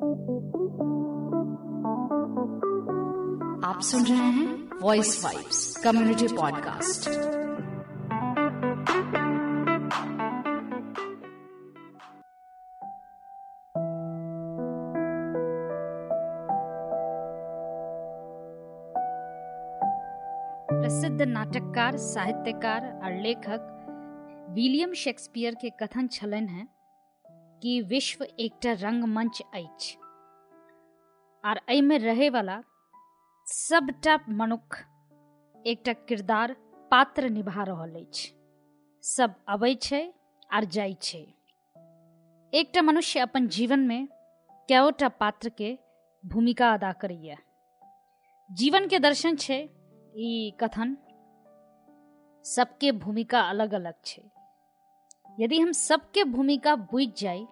आप सुन रहे हैं वॉइस वाइब्स कम्युनिटी पॉडकास्ट प्रसिद्ध नाटककार, साहित्यकार और लेखक विलियम शेक्सपियर के कथन छलन है। कि विश्व एकटा रंगमंच और में रहे वाला सबटा मनुख एकटा किरदार पात्र निभा अछि। सब अबै छै आर एकटा मनुष्य अपन जीवन में कएटा पात्र के भूमिका अदा करैया जीवन के दर्शन छै कथन? सबके भूमिका अलग अलग छै। यदि हम सबके भूमिका बुझ जाई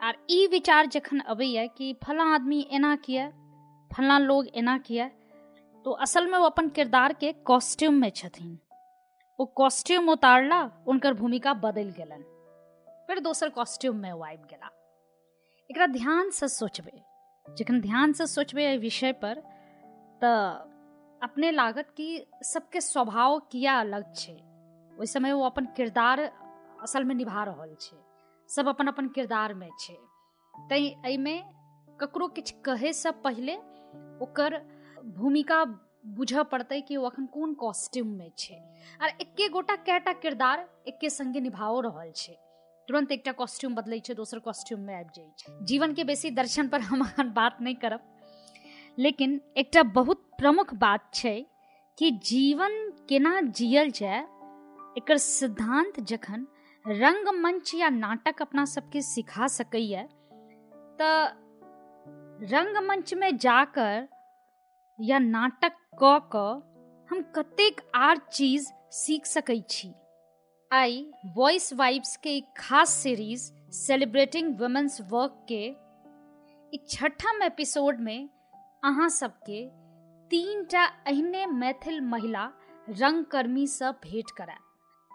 आर ई विचार जखन अबैया कि फला आदमी एना किया, फला लोग एना किया तो असल में वो अपन किरदार के कॉस्ट्यूम में छथिन। वो कॉस्ट्यूम उतारला, उनकर भूमिका बदल गेलन। फिर दोसर कॉस्ट्यूम में वो आबि गेला। एकरा ध्यान से सोचबे। जखन ध्यान से सोचबे एहि विषय पर, त अपने लागत कि सबके स्वभाव किया अलग छै। ओहि समय वो अपन किरदार असल में निभा रहल छै। सब अपन अपन किरदार में छै। तै एहिमे ककरो किछु कहे से पहिले ओकर भूमिका बुझऽ पड़तै कि ओ अखन कोन कॉस्ट्यूम में छै। आर एके गोटा कैटा किरदार एके संगे निभाओ रहल छै। तुरंत एकटा कॉस्ट्यूम बदलै छै, दोसर कॉस्ट्यूम में आबि जाइ छै। जीवन के बेसी दर्शन पर हम अखन बात नहीं करब। लेकिन एकटा बहुत प्रमुख बात छै कि जीवन केना जियल जाय, एकर सिद्धांत जखन रंगमंच या नाटक अपना सबके सिखा सकैया तऽ रंगमंच में जाकर या नाटक क हम कतेक आर चीज़ सीख सकै छी। आई वॉइस वाइब्स के एक खास सीरीज़ सेलिब्रेटिंग वुमेन्स वर्क के एक छठम एपिसोड में अहाँ सबके तीन टा एहने मैथिल महिला रंगकर्मी से भेंट करायब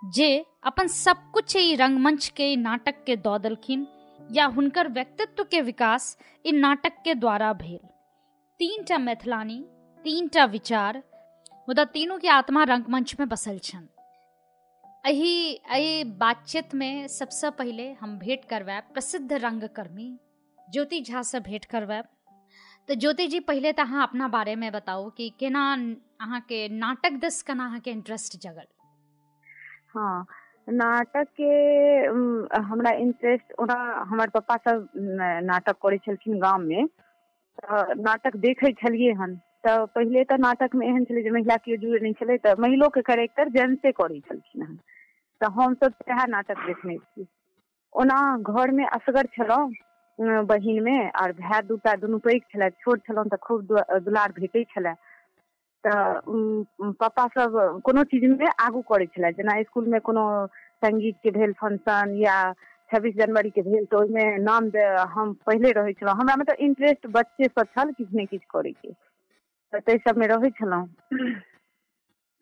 जे अपन सब कुछ ई रंगमंच के नाटक के दऽ देलखिन या हुनकर व्यक्तित्व के विकास इन नाटक के द्वारा भेल। तीन टा मैथिलानी तीन टा विचार, मुदा तीनों के आत्मा रंगमंच में बसल छन। एही एहि बातचीत में सबसे पहले हम भेंट करवाएब प्रसिद्ध रंगकर्मी, ज्योति झा से भेंट करवाएब तो ज्योति जी, पहले तो अहाँ अपना बारे में बताओ कि केना अहाँ के नाटक दस, केना अहाँके इंटरेस्ट जगल। हाँ नाटक के हमरा इंटरेस्ट ओना हमर पप्पा सब नाटक करै गाम में नाटक देखै छलियै हन। पहिले तऽ नाटक में एहन जे महिला केओ जुड़ै नहि छलै तऽ महिलो के कैरेक्टर जेंट्से करै हन। तऽ हमसब सएह नाटक देखने छी ओना घर में असगर अम, बहिन में आर भाय दूटा दुनू पैघ छोट तऽ खूब दुलार भेटै छलै तऽ पप्पा सब कोनो चीज़ में आगू करै छलै जेना स्कूल में कोनो संगीत के भेल फ़ंक्शन या छब्बीस जनवरी के भेल तऽ ओहिमे नाम दे हम पहिले रहै छलहुँ हमरा में तऽ इंटरेस्ट बच्चे से छल किछु ने किछु करे के तऽ ताहि सबमे रहै छलहुँ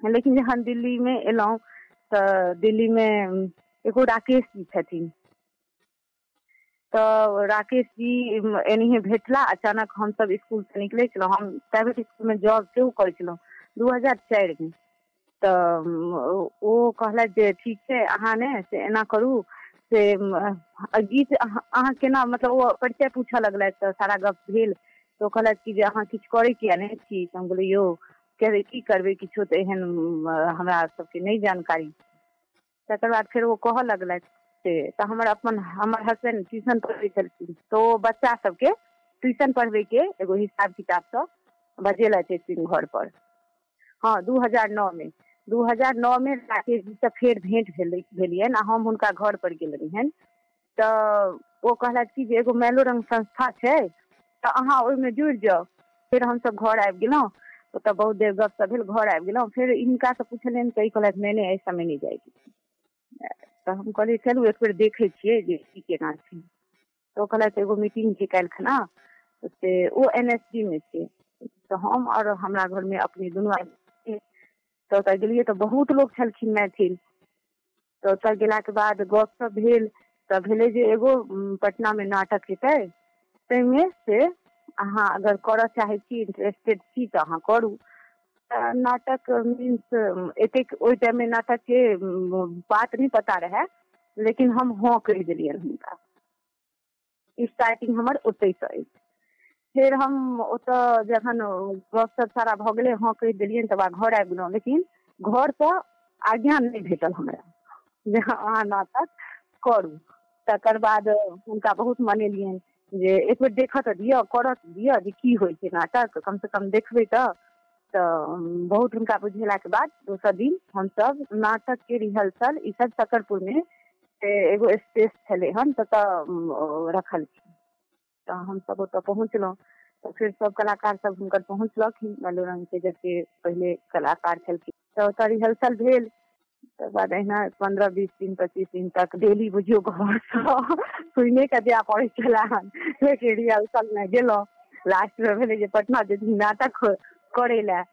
लेकिन जखन दिल्ली में एलहुँ तऽ दिल्ली में एगो राकेश जी छथिन तऽ राकेश जी एनाहे भेटला अचानक हमसब स्कूल से निकले छलहुँ हम प्राइवेट स्कूल में जॉब सेहो करै छलहुँ दू हज़ार चारि में। उम, ओ कहलथि जे ठीक छै अहाँ ने से एना करू से गीत अहाँ केना मतलब ओ परिचय पूछऽ लगलथि तऽ सारा गप भेल। तऽ ओ कहलथि कि जे अहाँ किछु करै किया नहि छी? हम बोले यौ कहबै की करबै किछो तऽ एहन हमरा सबके नहि जानकारी। तकर बाद फेर ओ कहऽ लगलथि से तऽ हमर अपन, हमर हस्बैंड ट्यूशन पढ़बै छलखिन। ओ बच्चा सबके ट्यूशन पढ़बै के एगो हिसाब किताब सब बजेलथि एक दिन घर पर। हाँ दू हज़ार नओ में। दू हज़ार नओ में राकेश जी से फेर भेंट भेलै, भेलियनि आ हम हुनका घर पर गेल रहियनि तऽ ओ कहलथि कि जे एगो मैलोरंग संस्था छै, तऽ अहाँ ओहिमे जुड़ि जाउ। फेर हमसब घर आबि गेलहुँ, ओतऽ बहुत देर सब भेल, घर आबि गेलहुँ। फेर हिनका से तऽ ई कहलथि, नहि एहि समय नहि जाएगी तऽ हम कहलियै चलू एक बेर देखै छियै जे की केना छै. तऽ ओ कहलथि एगो मीटिंग छै काल्हि खना. से ओ एन एस डी में छै। तऽ हम और हमरा घर में अपने दुनू। तऽ ओतऽ गेलियै तऽ बहुत लोग छलखिन मैथिल। तऽ ओतऽ गेलाके बाद गप सब भेल। तऽ भेलै जे एगो उम, पटना में नाटक हेतै। ताहिमे से अहाँ अगर करऽ चाहै छी इंटरेस्टेड छी तऽ अहाँ करू। नाटक मीन्स एतेक ओहि टाइममे नाटकके बात नहि पता रहए लेकिन हम हँ कहि देलियनि हुनका स्टार्टिंग हमर ओतहिसँ अछि फेर हम ओतऽ जखन गप सब सारा भऽ गेलै हँ कहि देलियनि तब घर आबि गेलहुँ लेकिन घरसँ आज्ञा नहि भेटल हमरा। जे अहाँ नाटक करू, तकर बाद हुनका बहुत मनेलियनि जे एक बेर देखऽ तऽ दिअ करऽ दिअ जे की होइ छै नाटक कमसँ कम देखबै तऽ तऽ बहुत हुनका बुझेलाके बाद दोसर दिन हमसभ नाटकके रिहर्सल, ई सब सकरपुरमे एगो स्पेस छलै हन ततऽ रखलखिन तऽ हमसभ ओतऽ पहुँचलहुँ। तऽ फिर सब कलाकार सब हुनकर पहुँचलखिन मनोरंगके जते पहिले कलाकार छलखिन, तऽ ओतऽ रिहर्सल भेल। तकर बाद पंद्रह बीस दिन, पच्चीस दिन तक डेली बुझियौ घरसँ सुने कऽ जाय पड़ै लेकिन रिहर्सलमे गेलहुँ। लास्टमे भेलै जे पटना जेथिन नाटक करे लए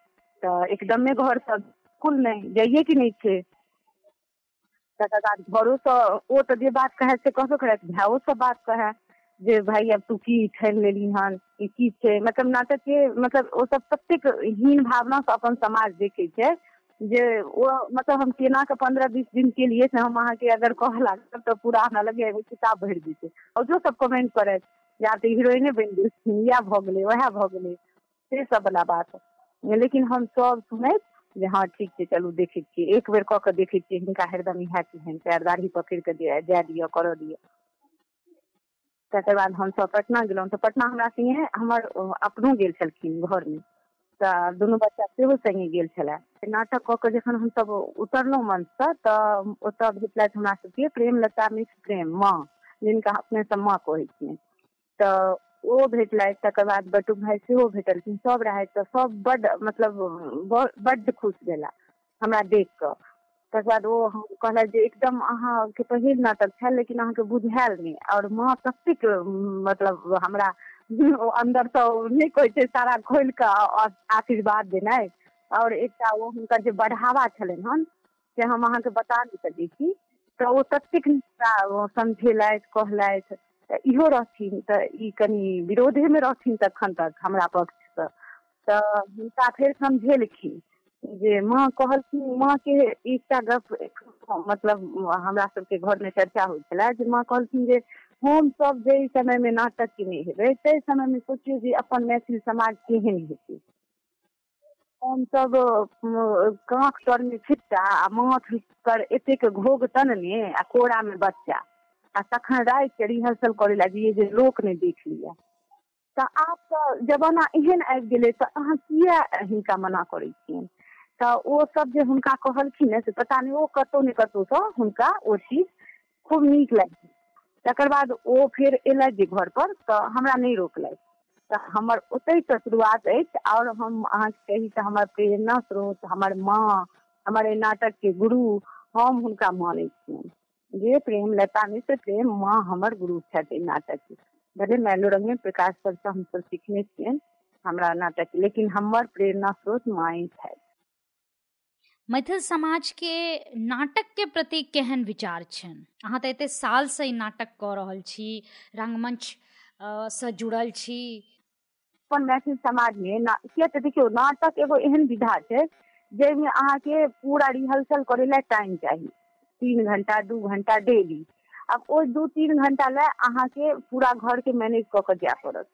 तऽ एकदमे घरसँ बिल्कुल नहि, जाइए कि नहि छै तकर बाद घरोसँ ओ तऽ जे बात कहै, से कहबे करत भाइयोसँ बात कहै, जे भाई अब तू की ठानि लेली हन ई की छै मतलब नाटक के मतलब ओ सब ततेक हीन भावना से अपन समाज देखे छै जे ओ मतलब हम केना के पंद्रह बीस दिन के लिए से हम अहाँके अगर कहऽ लागब तो पूरा हमरा लगे एगो किताब भरि जेतै औजो सब कमेंट करत या तऽ हीरोइने बनि गेलखिन इएह भऽ गेलै, वएह भऽ गेलै। से सब बला बात लेकिन हम सब सुनैत जे हाँ ठीक छै, चलू देखै छियै। एक बेर कऽ के देखै छियै हिनका हरदम इएह केहन पैर दाढ़ी पकड़ि कऽ जाय दिअ करऽ दिअ। तकर बाद हमसभ पटना गेलहुँ, तऽ पटना हमरा संगे हमर अपनो गेल छलखिन घरमे। तऽ दुनू बच्चा सेहो संगे गेल छलए नाटक कऽ के जखन हमसभ उतरलहुँ मंचसँ तऽ ओतऽ भेटलथि हमरा सबके प्रेमलता मिश्र प्रेम, माँ, जिनका अपने सब माँ कहै छियनि। तऽ ओ भेटलथि तकर बाद बटुक भाई सेहो भेटलखिन, सब रहथि तऽ सब बड्ड मतलब बड्ड खुश भेला हमरा देख कऽ। तकर बाद ओ कहलथि जे एकदम अहाँके पहिल नाटक छल, लेकिन अहाँके बुझायल नहि, आओर माँ ततेक मतलब हमरा अन्दरसँ नहि कहै छै, सारा खोलि कऽ आशीर्वाद देनाइ। आओर एकटा ओ हुनकर जे बढ़ावा छलनि हन, से हम अहाँके बता नहि सकै छी। तऽ ओ ततेक समझेलथि, कहलथि इहो रहथिन तऽ ई कनि विरोधेमे रहथिन तखन तक हमरा पक्षसँ तऽ हुनका फेर समझेलखिन जे माँ कहलखिन, माँके एकटा गप मतलब हमरा सबके घरमे चर्चा होइ छलै जे माँ कहलखिन जे हम सब जाहि समयमे नाटक केने हेबै ताहि समयमे सोचियौ जे अपन मैथिल समाज केहन हेतै। हमसब काँख तरमे छिट्टा आ माथ पर एतेक घोघ तनने आ कोरामे बच्चा। तखन राति के रिहर्सल करे लए जइयै जे लोक नहि देख लिअ। तऽ आब तऽ जमाना एहन आबि गेलै तऽ अहाँ किया हिनका मना करै छियनि? तऽ सब जे हुनका कहलखिन ने से पता नहि ओ कतौ ने कतौसँ हुनका ओ चीज़ खूब नीक लागि तकर बाद ओ फेर एलथि जे घर पर तऽ हमरा नहि रोकलथि। तऽ हमर ओतहिसँ शुरुआत अछि आओर हम अहाँके कही तऽ हमर प्रेरणा स्रोत, हमर माँ, हमर एहि नाटकके गुरु, हम हुनका मानै छियनि। जे प्रेम लता मिश्र प्रेम माँ हमर गुरु छथि एहि नाटकके भले मैलोरंगमे प्रकाश सबसँ हमसब सिखने छियनि हमरा नाटक लेकिन हमर प्रेरणा स्रोत माए छथि। मैथिल समाज के नाटक के प्रति केहन विचार छनि? अहाँ एते साल से नाटक कऽ रहल छी रंगमंच से जुड़ल छी। अपन मैथिल समाजमे किया तऽ देखियौ नाटक एगो एहन विधा छै जाहिमे अहाँके पूरा रिहर्सल करे ला टाइम चाही। तीन घंटा, दू घंटा डेली। आब ओहि दू तीन घंटा लए अहाँके पूरा घरके मैनेज कऽ के जाय पड़त।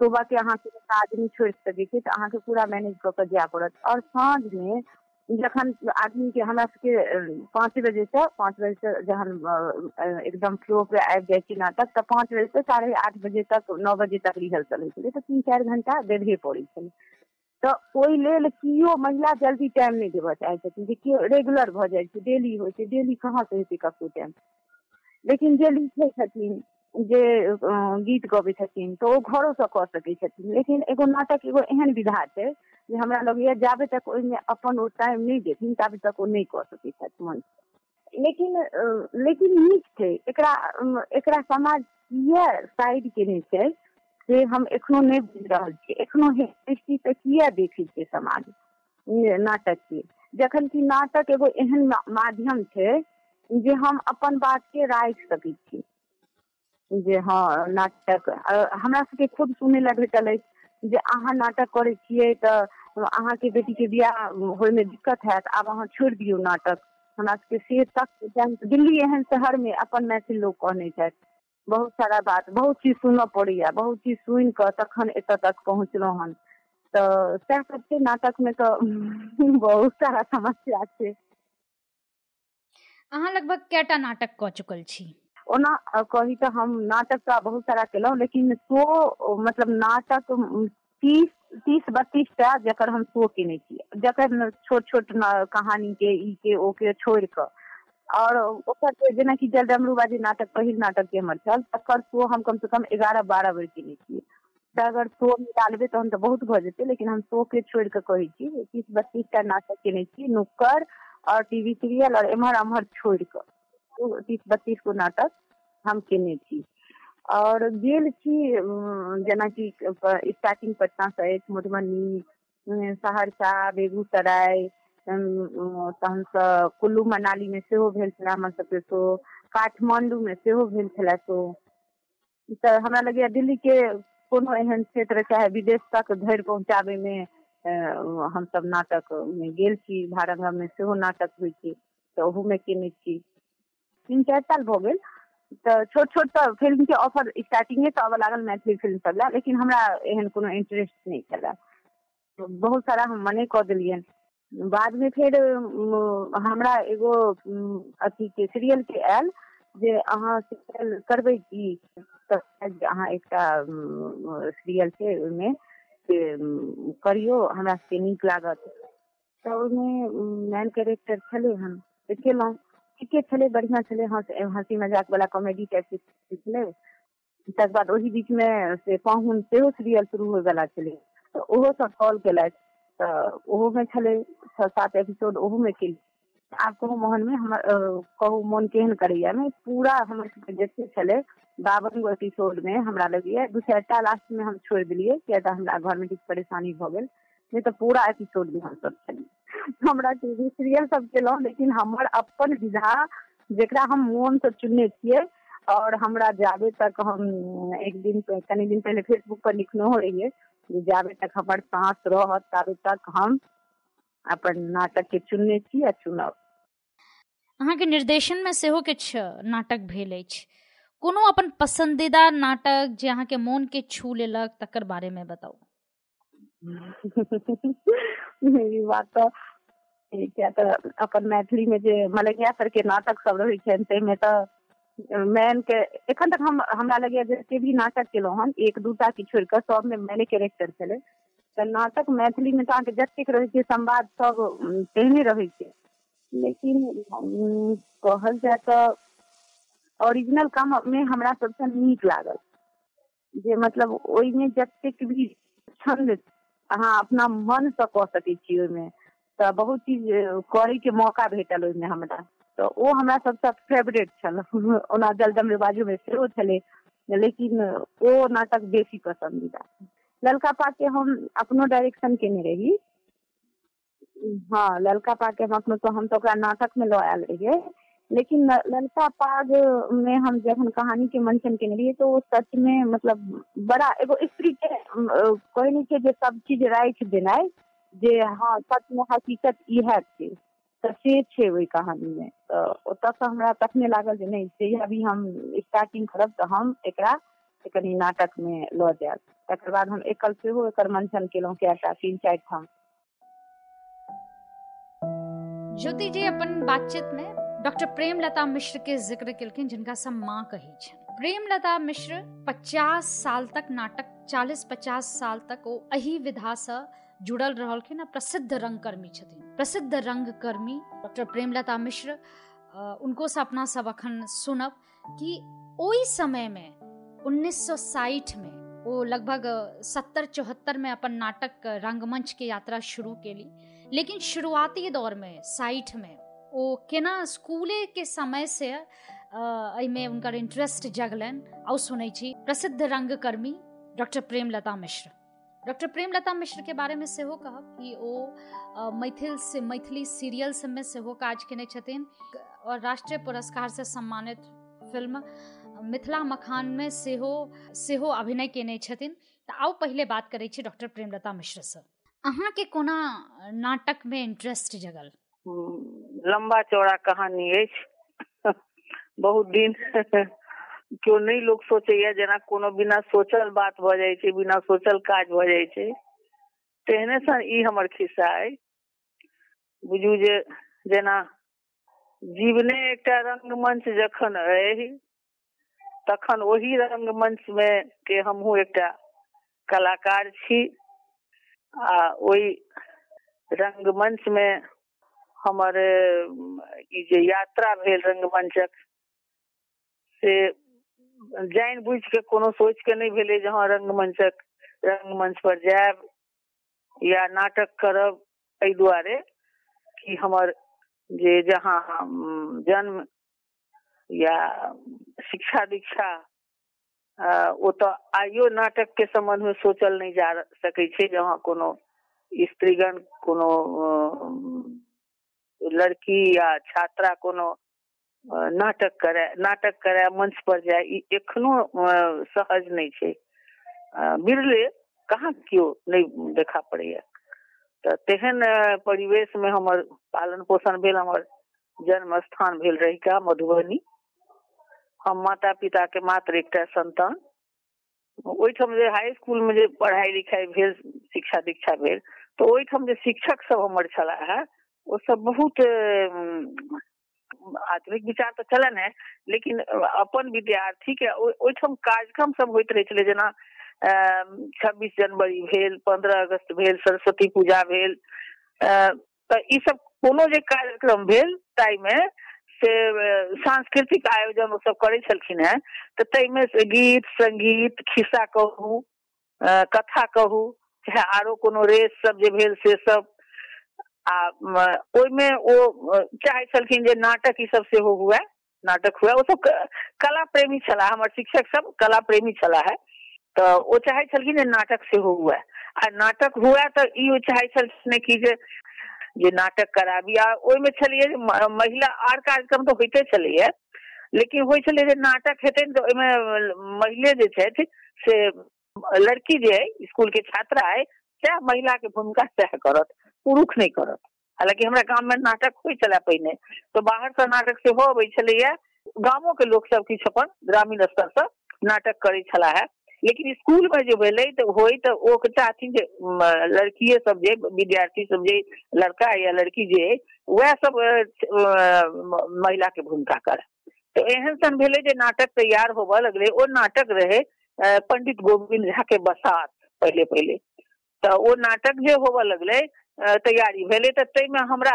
सुबह के अहाँके आदमी छोड़ि सकै छी, तऽ अहाँके पूरा मैनेज कऽ के जाय पड़त। आओर साँझमे जखन आदमी के हमरा सबके पाँच बजे से, पाँच बजे से जहन एकदम फ्लो पे आबि जाइ छै नाटक, तऽ पाँच बजे से साढ़े आठ बजे तक, नओ बजे तक रिहर्सल होइ छलै। तऽ तीन चारि घंटा देबहे पड़ै छलै। तऽ ओहि लेल केओ महिला जल्दी टाइम नहि देबऽ चाहै छथिन, जे केओ रेगुलर भऽ जाइ छै, डेली होइ छै, डेली कहाँ से हेतै ककरो टाइम? लेकिन जे लिखै छथिन, जे गीत गबै छथिन, तऽ ओ घरोसँ कऽ सकै छथिन। लेकिन एगो नाटक, एगो एहन विधा छै, जे हमरा लगैया जाबे तक ओहिमे अपन ओ टाइम नहि देथिन, ताबे तक ओ नहि कऽ सकै छथि मन। लेकिन लेकिन नीक छै, एकरा एकरा समाज किया साइड केने छै से हम एखनो नहि बुझि रहल छियै एखनो दृष्टि से किया देखै छै समाज नाटक के? जखन कि नाटक एगो एहन माध्यम छै जे हम अपन बात के राखि सकै छी। जे हाँ नाटक हमरा सबके खुद सुनै ला भेटल अछि जे अहाँ नाटक करै छियै तऽ अहाँके बेटी के बियाह होयमे दिक्कत हैत, आब अहाँ छोड़ि दियौ नाटक। हमरा सबके से तक दिल्ली एहन शहर में अपन मैथिल लोग कहने छथि बहुत सारा बात बहुत चीज़ सुनऽ पड़ैया बहुत चीज़ सुनि कऽ तखन एतऽ तक पहुँचलहुँ हन। तऽ सएह सब छै नाटक में तऽ बहुत सारा समस्या छै। अहाँ लगभग कैटा नाटक कऽ चुकल छी? ओना कही तऽ हम नाटक तऽ बहुत सारा केलहुँ लेकिन शो मतलब नाटक तीस तीस बत्तीस टा जकर हम शो केने छियै जकर छोट छोट कहानी के ई के ओ के छोड़ि कऽ और ओकर जे जेनाकि जलडमरू जे नाटक पहिल नाटक के हमर छल तकर शो हम कम से कम ग्यारह बारह बेर केने अगर शो निकालबै तहन तऽ बहुत भऽ जेतै लेकिन हम शो के छोड़ि कऽ कहै तीस बत्तीस टा नाटक केने छी नुक्कड़ और टीवी सीरियल और एम्हर अम्हर छोड़ि तो तीस बत्तीस गो नाटक हम केने और गेल उम, जेनाकि स्टार्टिंग पटना से मधुबनी सहरसा बेगूसराय तहन से कुल्लू मनाली में सेहो भेल छले हमर सबके शो काठमांडू में सेहो भेल छले शो तऽ हमरा लगैया दिल्ली के कोनो एहन क्षेत्र चाहे विदेश तक धरि पहुंचाबे में अ, हमसब नाटक में गेल छी भारंगम में सेहो नाटक होइ छै तऽ ओहू में केने छी। तीन चारि साल भऽ गेल तऽ छोट छोट तऽ फ़िल्म के ऑफ़र स्टार्टिंगे से आबऽ लागल मैथिली फ़िल्म सब लए लेकिन हमरा एहन कोनो इंटरेस्ट नहि छले तो बहुत सारा हम मने कऽ देलियनि। बाद में फिर हमरा एगो अथी के सीरियल के आयल जे अहाँ सीरियल करबै की? तऽ अहाँ एकटा सीरियल छै ओहिमे करियौ, हमरा सबके नीक लागत। तऽ ओहिमे मेन कैरेक्टर छलै हन तऽ केलहुँ ठीके छलै, बढ़िआँ छलै। हंस मज़ाक वाला कॉमेडी टाइप के छलै। तकर बाद ओहि बीच में से पाहुन सेहो सीरियल शुरू होय वाला छलै। तऽ ओहो सब कॉल केलथि। तऽ ओहो में छलै छः सात एपिसोड ओहो में केली। आब कहू मोहन में, हमर कहू मोन केहन करैया में, पूरा हमर सबके जते छलै बावन गो एपिसोड में हमरा लगैया, दू चारि टा लास्ट में हम छोड़ि देलियै, किया तऽ हमरा घर में किछु परेशानी भऽ गेल, नहीं तऽ पूरा एपिसोड में हमसब छलियै हमरा टीवी सीरियल सब केलहुँ, लेकिन हमर अपन विधा, जेकरा हम मोन से चुनने छियै, और हमरा जाबे तक हम एक दिन, कनि दिन पहले फेसबुक पर लिखनो रहियै जे जाबे तक हमर सांस रहत ताबे तक हम अपन नाटक के चुनने छी आ चुनब। अहाँके निर्देशन में सेहो किछु नाटक भेल अछि। कोनो अपन पसंदीदा नाटक जे अहाँके मोन के छू लेलक तकर बारे में बताउ। ई बात ई किया तऽ अपन मैथिली में जे मलैया सर के नाटक सब रहै छनि ताहिमे तऽ मैन के एखन तक हम, हमरा लगैया जते भी नाटक केलहुँ हन, एक दूटा की छोड़ि कऽ सब में मैंने कैरेक्टर छलै। तऽ नाटक मैथिली में तऽ अहाँके जतेक रहै छै, संवाद सब तेहने रहै छै। लेकिन कहल जाय तऽ ओरिजिनल काम में हमरा सबसँ नीक लागल। जे मतलब ओहिमे जतेक भी छंद अहाँ अपना मन से कऽ सकै छी ओहिमे, तऽ बहुत चीज़ करे के मौका भेटल ओहिमे हमरा। तऽ ओ हमरा सबसँ फेवरेट छल ओना जलदम बाजू में छलै लेकिन ओ नाटक बेसी पसंदीदा ललका पाग के हम अपनो डायरेक्शन केने रही। हाँ ललका पाग के हम अपनो तो हम तो नाटक में लऽ आयल रहियै लेकिन ललका पाग में हम जखन कहानी के मंचन केने रहियै तो सच में मतलब बड़ा एगो स्त्री के नहीं छै जे सब चीज़ राखि देनाइ जे हाँ सच में हकीकत इएह से से हमरा तखने लागल जे नहीं जहिया भी हम स्टार्टिंग करब हम एकरा तकर बाद हम एकल एकर मंचन तीन चारि ठाम। ज्योति जी, अपन बातचीत में डॉक्टर प्रेमलता मिश्र के ज़िक्र केलखिन, जिनका सब माँ कहै छनि। प्रेमलता मिश्र 50 साल तक नाटक 40 50 साल तक ओ से जुड़ल रहलखिन प्रसिद्ध रंगकर्मी छथिन। प्रसिद्ध रंगकर्मी डॉक्टर प्रेमलता मिश्र उनको से अपना सब अखन सुनब कि ओहि समय में 1960 में, ओ लगभग सत्तर चौहत्तर में अपन नाटक रंगमंच के यात्रा शुरू केली। लेकिन शुरुआती दौर में साठि में, ओ केना स्कूले के समय से एहिमे हुनकर इंटरेस्ट जगलनि आ सुनै छी। प्रसिद्ध रंगकर्मी डॉक्टर प्रेमलता मिश्र। डॉक्टर प्रेमलता मिश्र के बारे में सेहो कहब कि ओ मैथिल से, मैथिली सीरियल सबमे सेहो काज केने छथिन और राष्ट्रीय पुरस्कार से सम्मानित फ़िल्म मिथिला मखानमे सेहो सेहो अभिनय केने छथिन। तऽ आउ पहिले बात करै छी डॉक्टर प्रेमलता मिश्र से। अहाँके कोना नाटकमे इंटरेस्ट जगल? लंबा चौड़ा कहानी अछि। बहुत दिन केओ नहि लोक सोचैया जेना कोनो बिना सोचल बात भऽ जाइ छै, बिना सोचल काज भऽ जाइ छै। तेहने सन ई हमर खिस्सा अइ। बुझू जे जेना जीवने एकटा रंगमंच जखन अहि तखन ओहि रंगमंच मे के हमहूँ एकटा कलाकार छी। आ ओहि रंगमंच मे हमर, ई जे यात्रा भेल रंगमंचक से जानि बुझि के कोनो सोचि के नहि भेलै जे हँ रंगमंचक रंगमंच पर जायब या नाटक करब। एहि दुआरे कि हमर जे जहाँ जन्म या शिक्षा दीक्षा ओतऽ आइयो नाटक के संबंध में सोचल नहीं जा सकै छै जहाँ कोनो स्त्रीगण, कोनो लड़की या छात्रा कोनो नाटक करे नाटक करे, मंच पर जाए एखनो सहज नहीं छै। बिरले कहाँ क्यों नहीं देखा पड़ैया तऽ तेहन परिवेश में हमर पालन पोषण भेल, हमर जन्म स्थान भेल रहिका मधुबनी। हम माता पिता के मात्र एकटा संतान ओहिठाम जे हाई स्कूल में जे पढ़ाई लिखाई भेल शिक्षा दीक्षा भेल तऽ ओहिठाम जे शिक्षक सब हमर है ओ सब बहुत आधुनिक विचार तऽ चलन है, लेकिन अपन विद्यार्थी के ओहिठाम कार्यक्रम सब होइत रहै छलै, जेना छब्बीस जनवरी भेल पंद्रह अगस्त भेल, सरस्वती पूजा भेल तऽ ई सब कोनो जे कार्यक्रम भेल, ताहिमे से सांस्कृतिक आयोजन ओ सब करै छलखिन हेँ, तऽ ताहिमे गीत, संगीत, खिस्सा कहू कथा कहू, चाहे आरो कोनो रेस सब जे भेल से सब ओहिमे ओ चाहै छलखिन जे नाटक ई सब सेहो हुए नाटक हुए ओ सब कला प्रेमी छलाह हमर शिक्षक सब कला प्रेमी छलाह है। तऽ ओ चाहै छलखिन जे नाटक सेहो हुए आ, नाटक हुए तऽ ई चाहै छलखिन कि जे जे नाटक कराबी आ ओहिमे छलियै जे महिला आर कार्यक्रम तऽ होइते छलैया लेकिन होइ छलै जे नाटक हेतै तऽ ओहिमे महिले जे छथि से, लड़की जे अइ स्कूल के छात्रा अइ सएह महिला के भूमिका सएह करत? पुरुष नहि करत। हालाँकि हमरा गाम में नाटक होइ छले पहिने तऽ बाहर से नाटक सेहो अबै छलैया के लोक सब किछु अपन ग्रामीण स्तर से नाटक करै छलाह है। लेकिन स्कूल में जे भेलै तऽ होय तऽ लड़किये सब जे, विद्यार्थी सब जे, लड़का या लड़की जे वएह सब महिला के भूमिका करे तो एहन सन भेलै जे नाटक तैयार होबऽ लगलै। ओ नाटक रहे पंडित गोविंद झा के बसात पहले पहले तऽ ओ नाटक जे होबऽ लगलै तैयारी भेलै तऽ ताहिमे हमरा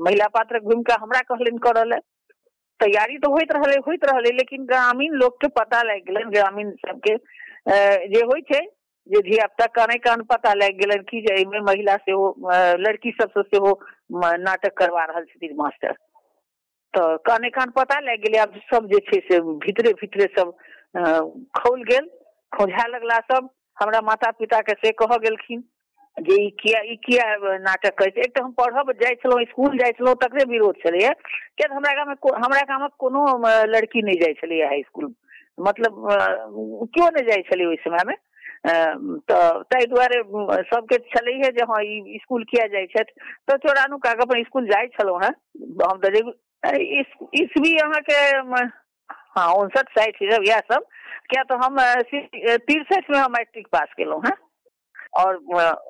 महिला पात्रक भूमिका हमरा कहलनि लए। तैयारी तऽ होइत रहलै होइत रहलै, लेकिन ग्रामीण लोकके पता लागि गेलनि, ग्रामीण सबके जे छै, जे धिया पुता काने कान पता लागि गेलनि कि जे एहिमे महिला सेहो लड़की सबसँ सेहो नाटक करवा छथिन मास्टर। तऽ काने कान पता लागि गेलै, आब सब जे छै से भीतरे भीतरे सब खौल गेल, खौझा लगला सब, हमरा माता पिता के से कहऽ गेलखिन। जे ई किया ई किया नाटक करै छै एक तऽ हम पढ़ब, जाइ छलहुँ, स्कूल जाइ छलहुँ, तकरे विरोध छलैया किया तऽ हमरा गाममे हमरा गामक कोनो लड़की नहि जाइ छलैया हाई स्कूल। मतलब केओ नहि जाइ छलै ओहि समयमे। तऽ ताहि दुआरे सबके छलैहे जे हँ, ई स्कूल किया जाइ छथि। तऽ चोरानु काक अपन स्कूल जाइ छलहुँ हेँ। हम तऽ ईस्वी अहाँके हाँ उनसठ, साठि इएह सब। किया तऽ हम तिरसठि में हम मैट्रिक पास केलहुँ हेँ। और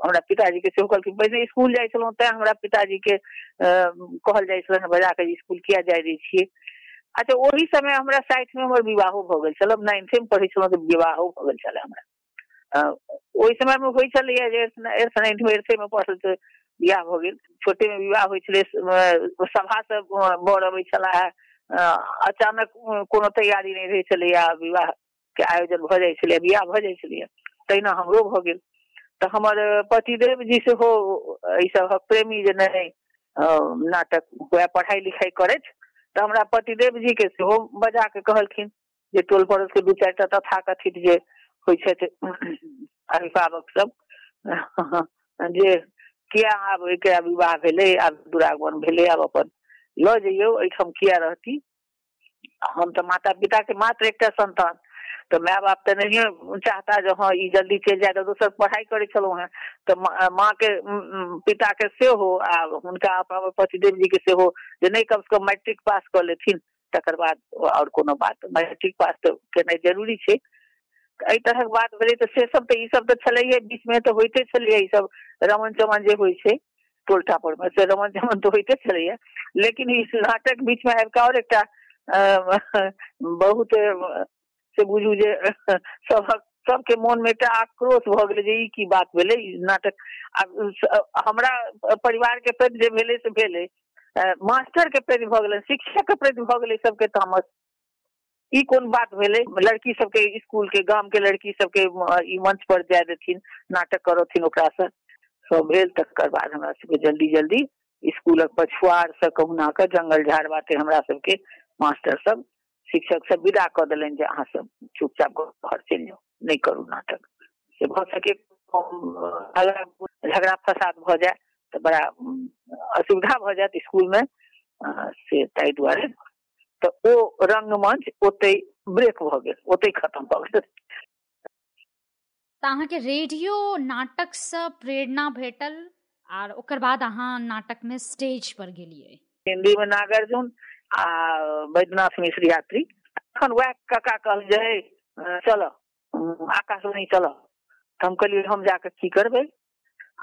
हमरा पिताजी के सेहो कहलखिन पहिने स्कूल जाइ छलहुँ तैं हमरा पिताजी के कहल जाइ छलनि बजा कऽ स्कूल किया जाय दै छियै? अच्छा ओहि समय हमरा साठि में हमर विवाहो भऽ गेल छल नाइन्थे में पढ़ै छलहुँ तऽ विवाहो भऽ गेल छलै हमरा। ओहि समय में होइ छलैया जे एर्थ नाइन्थ में एर्थे में पढ़ल तऽ बियाह भऽ गेल। छोटे में विवाह होइ छलै सभा से बर अबै छलाह। अचानक कोनो तैयारी नहि रहै छलैया विवाह के आयोजन भऽ जाइ छलै बियाह भऽ जाइ छलैया तहिना हमरो भऽ गेल। तऽ हमर पतिदेव जी सेहो ई सभक प्रेमी जे नहि नाटक हुए पढ़ाई लिखाई करैत तऽ हमरा पतिदेव जी के सेहो बजा के कहलखिन जे टोल पड़ोस के दू चारि टा तथाकथित जे छथि अभिभावक सब। जे किया आब एकरा विवाह भेलै, आब दुरागमन भेलै, आब अपन लऽ जइयौ, एहिठाम किया रहती। हम तो माता पिता के मात्र एकटा संतान तो माय बाप तो नहीं चाहता जो हाँ ई जल्दी चलि जाए तो दोसर पढ़ाई करे छलहुँ हैं। तो माँ के पिता के सेहो, आ हुनका पतिदेव जी के सेहो, जे नहीं कम से कम मैट्रिक पास कर लेथिन, तकर बाद और कोनो बात, मैट्रिक पास तो केनाइ ज़रूरी छै। एहि तरहक बात भेलै तऽ से सब तऽ, ई सब तऽ बीच में तऽ होइते छलैए, ई सब रमन चमन जे होइ छै टोल टापर में से रमन चमन तऽ होइते छलैए, लेकिन ई नाटक बीच में कऽ और एकटा बहुत से बुझू जे सबक सबके मोन में एकटा आक्रोश भऽ गेलै जे ई की बात भेलै नाटक। हमरा परिवार के प्रति जे भेलै से भेलै। मास्टर के प्रति भऽ गेलै शिक्षक के प्रति भऽ गेलै सबके तामस। ई कोन बात भेलै? लड़की सबके स्कूल के गाम के लड़की सबके ई मंच पर जाय देथिन, नाटक करथिन ओकरा से सब भेल, तकर बाद हमरा सबके जल्दी जल्दी स्कूलक पछुआर से कहुना कऽ जंगल झाड़ बाटे हमरा सबके मास्टर सब। शिक्षक सब विदा कऽ देलनि जे अहाँ सब चुपचाप घर चलि जाउ नहीं करू नाटक। से भऽ सके झगड़ा फसाद भऽ जाए तऽ बड़ा असुविधा भऽ जायत स्कूल में से ताहि दुआरे तऽ ओ रंगमंच ओते ब्रेक भऽ गेल ओते खत्म भऽ गेल। अहाँके रेडियो नाटक से प्रेरणा भेटल आर ओकर बाद अहाँ नाटक में स्टेज पर गेलिए हिंदी में नागार्जुन आ वैद्यनाथ मिश्र यात्री। अखन वएह काका कहल जे चलो आकाशवाणी चलो हम कहलिए हम जाके की करबै?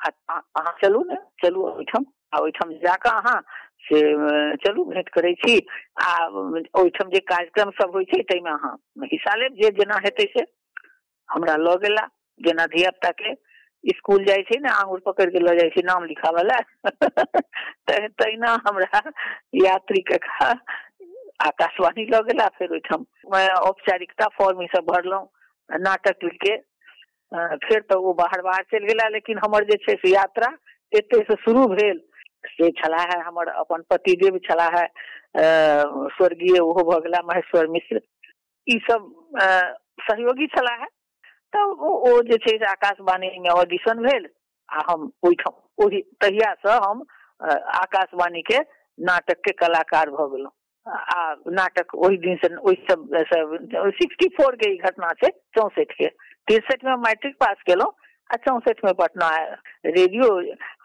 अहाँ चलू ने। चलू ओहिठाम। आ, ओहिठाम जाके अहाँ से चलू, भेंट करै छी। आ, ओहिठाम जे कार्यक्रम सब होइ छै ताहिमे अहाँ हिस्सा लेब। जे जेना हेतै से। हमरा लऽ गेला, जेना धियापुता के स्कूल जाइ छै ने, आंगुर पकड़ के लऽ जाइ छै, नाम लिखाबे ला तहिना हमरा यात्री के आकाशवाणी लऽ गेला, फेर ओहिठाम औपचारिकता फॉर्म ई सब भरलहुँ, नाटक लिख के फेर तऽ ओ बाहर बाहर चलि गेला, लेकिन हमर जे से यात्रा एते से शुरू भेल। से छला है, हमर अपन पतिदेव छला है स्वर्गीय ओहो भऽ महेश्वर मिश्र। ई सब सहयोगी छला है। तऽ ओ जे छै से आकाशवाणी में ऑडिशन भेल, आ हम से हम आकाशवाणी के नाटक के कलाकार भऽ आ नाटक ओहि दिन से सिक्सटी फोर के घटना छै चौसठ के तिरसठ में मैट्रिक पास केलहुँ, आ चौसठ में पटना रेडियो।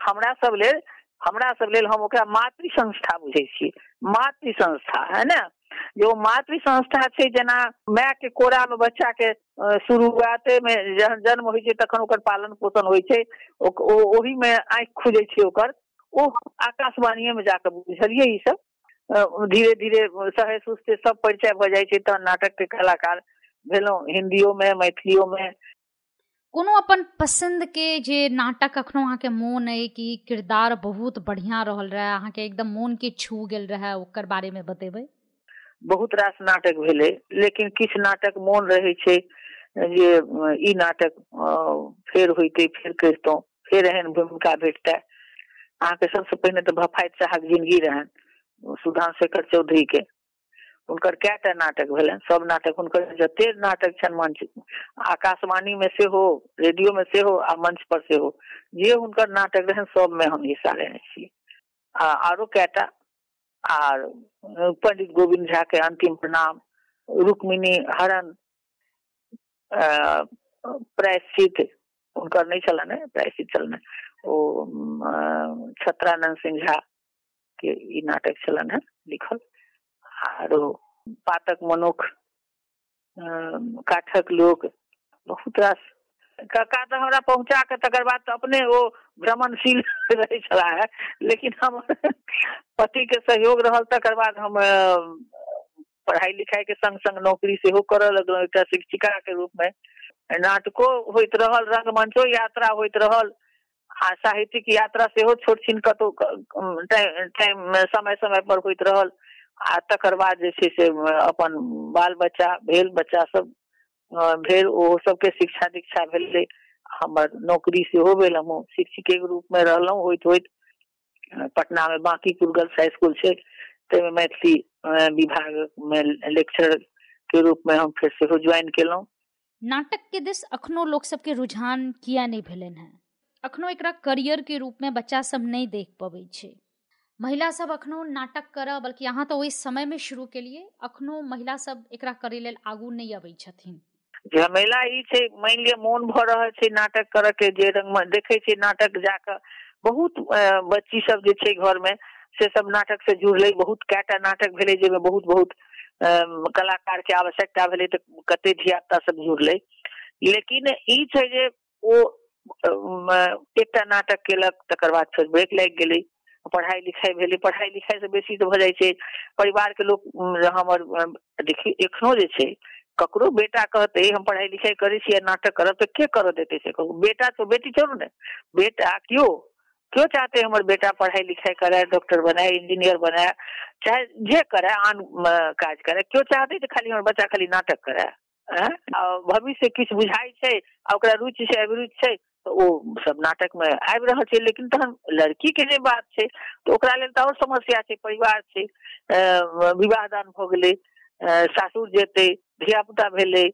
हमरा सब लेल हमरा सब लेल हम ओकरा मातृ संस्था बुझै छियै। मातृ संस्था है ने? जो मातृ संस्था छै, जेना माय के कोरा में बच्चा के शुरुआते में जहन जन्म होइ तखन ओकर पालन पोषण होइ छै। ओहि में आँखि खुजै ओकर। ओ आकाशवाणीये में जाके बुझलियै ई सब। धीरे धीरे सहे सुस्ते सब परिचय भऽ जाइ छै। तऽ नाटक के कलाकार भेलहुँ हिंदियो में मैथिलियो में कोनो अपन पसंद के जे नाटक अखनो अहाँके मोन अइ कि किरदार बहुत बढ़िया रहल रहे, अहाँके एकदम मोन के छू गेल रहे, ओकर बारे में बतेबै? बहुत रास नाटक भेलै, लेकिन किछु नाटक मोन रहै छै जे, ई नाटक फेर होइते, फेर करितहुँ फेर एहन भूमिका भेटतै। अहाँके सबसे पहिने तऽ भफाइत शाहक ज़िंदगी रहन, सुधांशेखर चौधरी के हुनकर कएटा नाटक भेलनि? सब नाटक हुनकर जते नाटक छनि मंच आकाशवाणी में सेहो रेडियो में सेहो, आ मंच पर सेहो, जे हुनकर नाटक रहनि सब में हम हिस्सा लेने छी। आ आरो कएटा, आर पंडित गोविंद झा के अंतिम प्रणाम, रुक्मिणी हरण प्रायश्चित, हुनकर नहीं छलनि प्रायश्चित छलनि ओ छत्रानंद सिंह झा के ई नाटक छलनि है, लिखल। आरो पातक मनुख काठक लोक बहुत रास। काका तऽ हमरा पहुँचा के तकर बाद तऽ अपने ओ भ्रमणशील रहै छला है, लेकिन हम पति के सहयोग रहल, तकर बाद हम पढ़ाई लिखाई के संग संग नौकरी सेहो करऽ लगलहुँ शिक्षिका के रूप में नाटको होइत रहल, रंगमंचो यात्रा होइत रहल, आ साहित्यिक यात्रा सेहो छोट छिन कतौ टाइम समय समय पर होइत रहल। आ, तकर बाद जे छै से अपन बाल बच्चा भेल बच्चा सब भेल ओहो सबके शिक्षा दीक्षा भेलै। हमर नौकरी सेहो भेल हम शिक्षिके के रूप में रहलहुँ होइत होइत पटना में बांकीपुर गर्ल्स हाई स्कूल छै, ताहिमे मैथिली विभाग में लेक्चर के रूप में हम फेर सेहो ज्वाइन केलहुँ। नाटक के दिस अखनो लोक सबके रुझान किया नहीं भेलन है? अखनो एकरा करियर के रूप में बच्चा सब नहीं देख पबै छै। महिला सब अखनो नाटक कर, बल्कि अहाँ तऽ ओहि समय में शुरू के लिए अखनो महिला सब एकरा करे आगू नहीं अबै छथिन। झमेला ई मान लिअ मोन भऽ रहल नाटक करऽ के जे रंग देखे नाटक जाकऽ, बहुत बच्ची सब जे घर में से सब नाटक से जुड़लै, बहुत कएटा नाटक भेलै जाहिमे बहुत बहुत कलाकार के आवश्यकता भेलै तऽ कते धियापुता सब जुड़लै। लेकिन ई जे एकटा नाटक केलक, तकर बाद ब्रेक लागि गेलै। पढ़ाई लिखाई भेलै पढ़ाई लिखाई से बेसी तऽ भऽ जाइ छै परिवार के अम, हमर देखियौ एखनो जे छै ककरो बेटा कहते हम पढ़ाई लिखाई करे छी नाटक करब तऽ के करऽ देते से कहू बेटा तो बेटी छोड़ू ने बेटा क्यों क्यों चाहते हमारे बेटा पढ़ाई लिखाई करे डॉक्टर बनाए इंजीनियर बनाए चाहे जे करे आन काज करे क्यों चाहते जे खाली हमर बच्चा खाली नाटक करे? भविष्य किछु बुझाइ छै आ ओकरा रुचि छै अभिरुचि छै ओ सब नाटक में आबि रहल छै, लेकिन तहन लड़की के जे बात छै तऽ ओकरा लेल तऽ और समस्या छै, परिवार छै। विवाह दान भऽ गेलै सासुर जेतै धिया पुता भेलै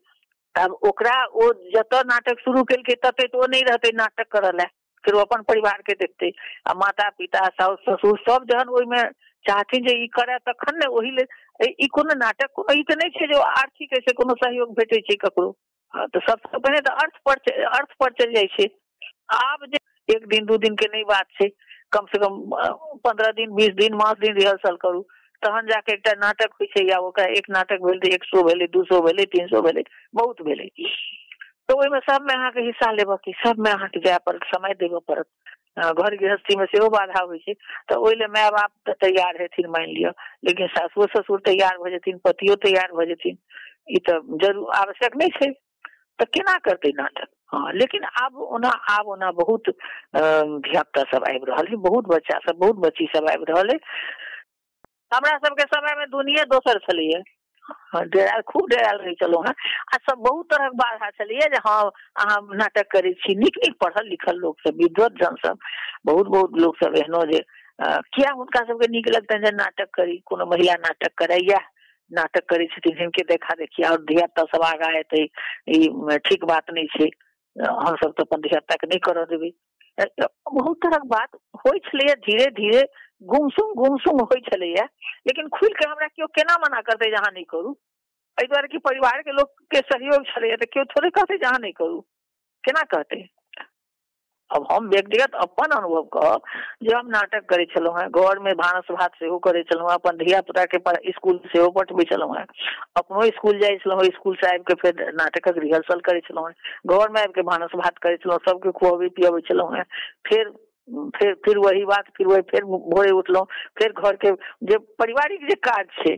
आब ओकरा ओ जतऽ नाटक शुरू केलकै, तते तऽ ओ नहि रहतै नाटक करऽ लए, फिर ओ अपन परिवार के देखतै। आ माता पिता साउस, ससुर सब जहन ओहिमे चाहथिन जे ई करे तखन ने ओहि लेल ई कोनो नाटक कोनो ई तऽ नहि छै जे आर्थिक ऐसे कोनो सहयोग भेटै छै ककरो। तऽ सबसँ पहिने तऽ अर्थ पर अर्थ पर चलि जाइ छै। जे एक दिन, दू दिन के नहीं बात छै। कम से कम पंद्रह दिन, बीस दिन, मास दिन रिहर्सल करू। तहन जाके एकटा नाटक होइ छै या ओकरा एक नाटक भेल एक सौ भेलै, दू सौ भेलै, तीन सौ भेलै, बहुत भेलै। तऽ ओहिमे सबमे अहाँके हिस्सा लेबऽ के, सबमे अहाँके जाय पड़त, समय देबऽ पड़त। घर गृहस्थी में सेहो बाधा होइ छै। तऽ ओहि लेल माय बाप तऽ तैयार हेथिन, मानि लिअ। लेकिन सासुर ससुर तैयार भऽ जेथिन, पतियो तैयार भऽ जेथिन, ई तऽ ज़रूर आवश्यक नहीं छै। तऽ केना करतै नाटक? हाँ लेकिन आब ओना आब ओना बहुत धिया पुता सब आबि रहल है बहुत बच्चा सब बहुत बच्ची सब आबि रहल है हमरा सबके समय में दुनिये दोसर छलैया। हाँ, डेराल खूब डेराल रहै छलहुँ हेँ आ सब बहुत तरहक बाधा छलैया जे हाँ अहाँ नाटक करै छी नीक नीक पढ़ल लिखल लोक सब विद्वत जन सब बहुत बहुत लोक सब एहनो जे किया हुनका सबके नीक लगतनि जे नाटक करी कोनो महिला नाटक करे या नाटक करै हिनके देखा देखी और धिया पुता सब आगा एतै ठीक बात नहीं छै। हमसब तऽ अपन धिया पुता के नहीं अ, अ, बहुत तरहक बात छलैया धीरे धीरे गुमसुम गुमसुम छलैया लेकिन खुलि के हमरा केओ केना मना करतै जे अहाँ नहीं करू? एहि परिवार के लोक के सहयोग छलैया तऽ केओ थोड़े कहतै जे अहाँ नहीं करू। केना कहतै? अब हम व्यक्तिगत अपन अनुभव कहब जे हम नाटक करे छलहुँ हेँ घर में भानस भात सेहो करै छलहुँ हेँ, अपन धिया पुता के स्कूल सेहो पठबै छलहुँ हेँ। अपनो स्कूल जाइ छलहुँ हेँ स्कूल से आबि के फेर नाटकक रिहर्सल करे छलहुँ हेँ। घर में आबि के भानस भात करै छलहुँ, सबके खुअबै पियबै छलहुँ हेँ। फिर फिर फिर वही बात, फिर वही, फिर भोरे उठलहुँ, फिर घर के जे पारिवारिक जे काज छै,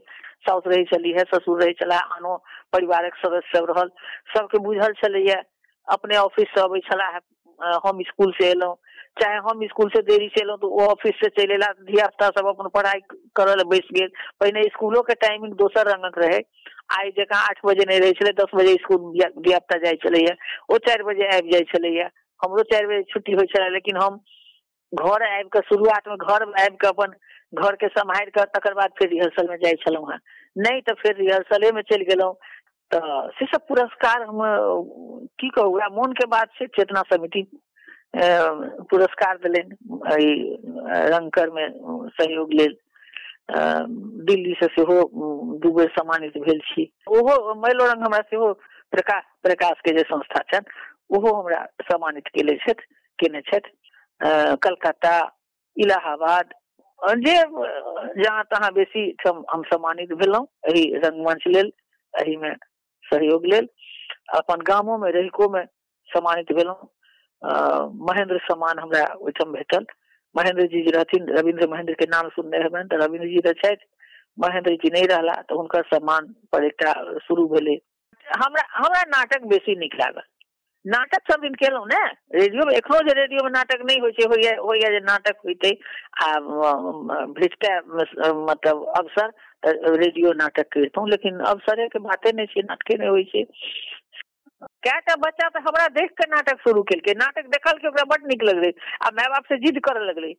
साउस रहै छली है ससुर रहै छला आनो परिवारक सदस्य सब रहल, सबके बुझल छलैया अपने ऑफ़िस से अबै छला है हम स्कूल से एलहुँ चाहे हम स्कूल से देरी से एलहुँ तो ओ ऑफ़िस से चलि एला धिया पुता सब अपन पढ़ाई लए बैस गेल। पहिने स्कूलो के टाइमिंग दोसर रंगक रहे। आइ जकाँ आठ बजे नहीं रहै छलै, दस बजे स्कूल धिया धिया पुता जाइ छलैया ओ चारि बजे आबि जाइ छलैया हमरो चारि बजे छुट्टी हो छलै, लेकिन हम घर आबि कऽ शुरुआत में घर आबि कऽ अपन घर के सम्हारि कऽ, तकर बाद फिर रिहर्सल में जाइ छलहुँ नहीं तऽ फिर रिहर्सले में चलि गेलहुँ तऽ से सब पुरस्कार हम, की कहू मोन के बात छै चेतना समिति पुरस्कार देलनि रंगकर में सहयोग लेल। दिल्ली से सेहो दू बेर सम्मानित भेल छी। ओहो महिलो रंग हमरा सेहो प्रकाश प्रकाश के जे संस्था छनि, ओहो हमरा सम्मानित केले छथि, केने छथि। कलकत्ता, इलाहाबाद जे जहाँ तहाँ बेसी हम सम्मानित भेलहुँ, एहि रंगमंच लेल एहि में सहयोग लेल। अपन गामो में, रहिको में सम्मानित भेलहुँ। महेंद्र सम्मान हमरा ओहिठाम भेटल। महेंद्र जी रहथिन रविंद्र महेंद्र के नाम सुनने हेबनि, तऽ रविंद्र जी छथि। महेंद्र जी नहीं रहला, तऽ हुनकर सम्मान पर एक शुरू भेलै। हमरा हमरा नाटक बेसी नीक लागल। नाटक सब दिन केलहुँ ने। रेडियो में, एखनो जे रेडियो में नाटक नहीं होइ छै, होइया होइया जे नाटक होइतै, आ भेटतै मतलब अवसर रेडियो नाटक करितहुँ, लेकिन अवसरे के बाते नहीं छै, नाटके नहीं होइ छै। कएटा बच्चा तऽ हमरा देख के नाटक शुरू केलकै, नाटक देखलकै, ओकरा बड नीक लगलै, आ माय बाप से जिद करऽ लगलै।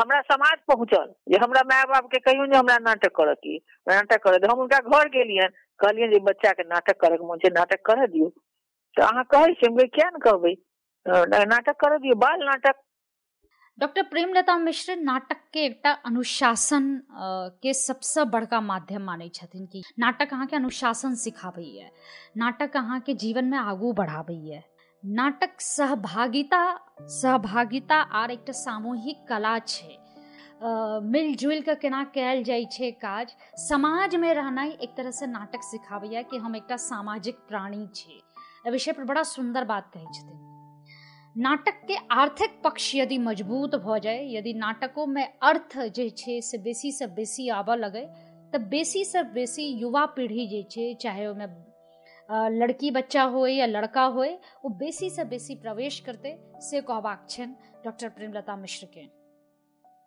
हमरा समाज पहुंचल, जे हमरा माय बाप के कहियो जे हमरा नाटक करऽ की, नाटक करऽ हम हुनका घर गेलियनि, कहलियनि जे बच्चा के नाटक करऽ के मोन छै, नाटक करऽ दियौ। तऽ अहाँ कहै छियै हम किया ने नाटक करऽ दियौ, बाल नाटक। डॉक्टर प्रेमलता मिश्र नाटक के एकटा अनुशासन के सबसे बड़का माध्यम मानै छथिन कि नाटक अहाँके अनुशासन सिखाबैए, नाटक अहाँके जीवन में आगू बढ़ाबैए। नाटक सहभागिता सहभागिता आर एकटा सामूहिक कला छै। मिलजुल कऽ केना कयल जाइ छै काज, समाजमे रहनाइ एक तरहसँ नाटक सिखाबैए कि हम एकटा सामाजिक प्राणी छी। विषय पर बड़ा सुंदर बात कहै छथिन नाटक के आर्थिक पक्ष यदि मज़बूत भऽ जाय, यदि नाटकों में अर्थ जे छै से बेसी से बेसी आबऽ लगे, तऽ बेसी से बेसी युवा पीढ़ी जे छै, चाहे ओहिमे लड़की बच्चा होय या लड़का होय, ओ बेसी से बेसी प्रवेश करते, से कहबाक छनि डॉक्टर प्रेमलता मिश्र के।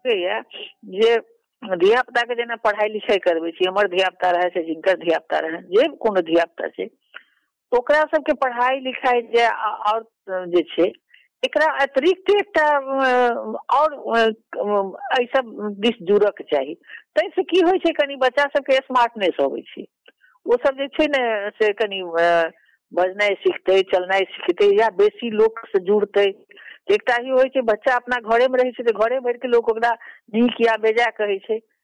जे धिया के जेना पढ़ाई लिखाई करबे छी, हमर धिया पुता रहे से जिनकर धिया पुता रहे जे कोनो धिया पुता छै ओकरा सबके पढ़ाई लिखाई जे और जे छै अतिरिक्त एकटा और सब दिस जुड़क चाही। ताहिसँ की होइ छै, कनि बच्चा सबके स्मार्टनेस अबै छै। सब जे छै ने, से कनि बजनाइ सीखतै, चलनाइ सीखतै, या बेसी से जुड़तै। एकटा ही होइ बच्चा अपना घरे में रहै छै, तऽ घरे भरि के लोक ओकरा नीक या बेजा कहै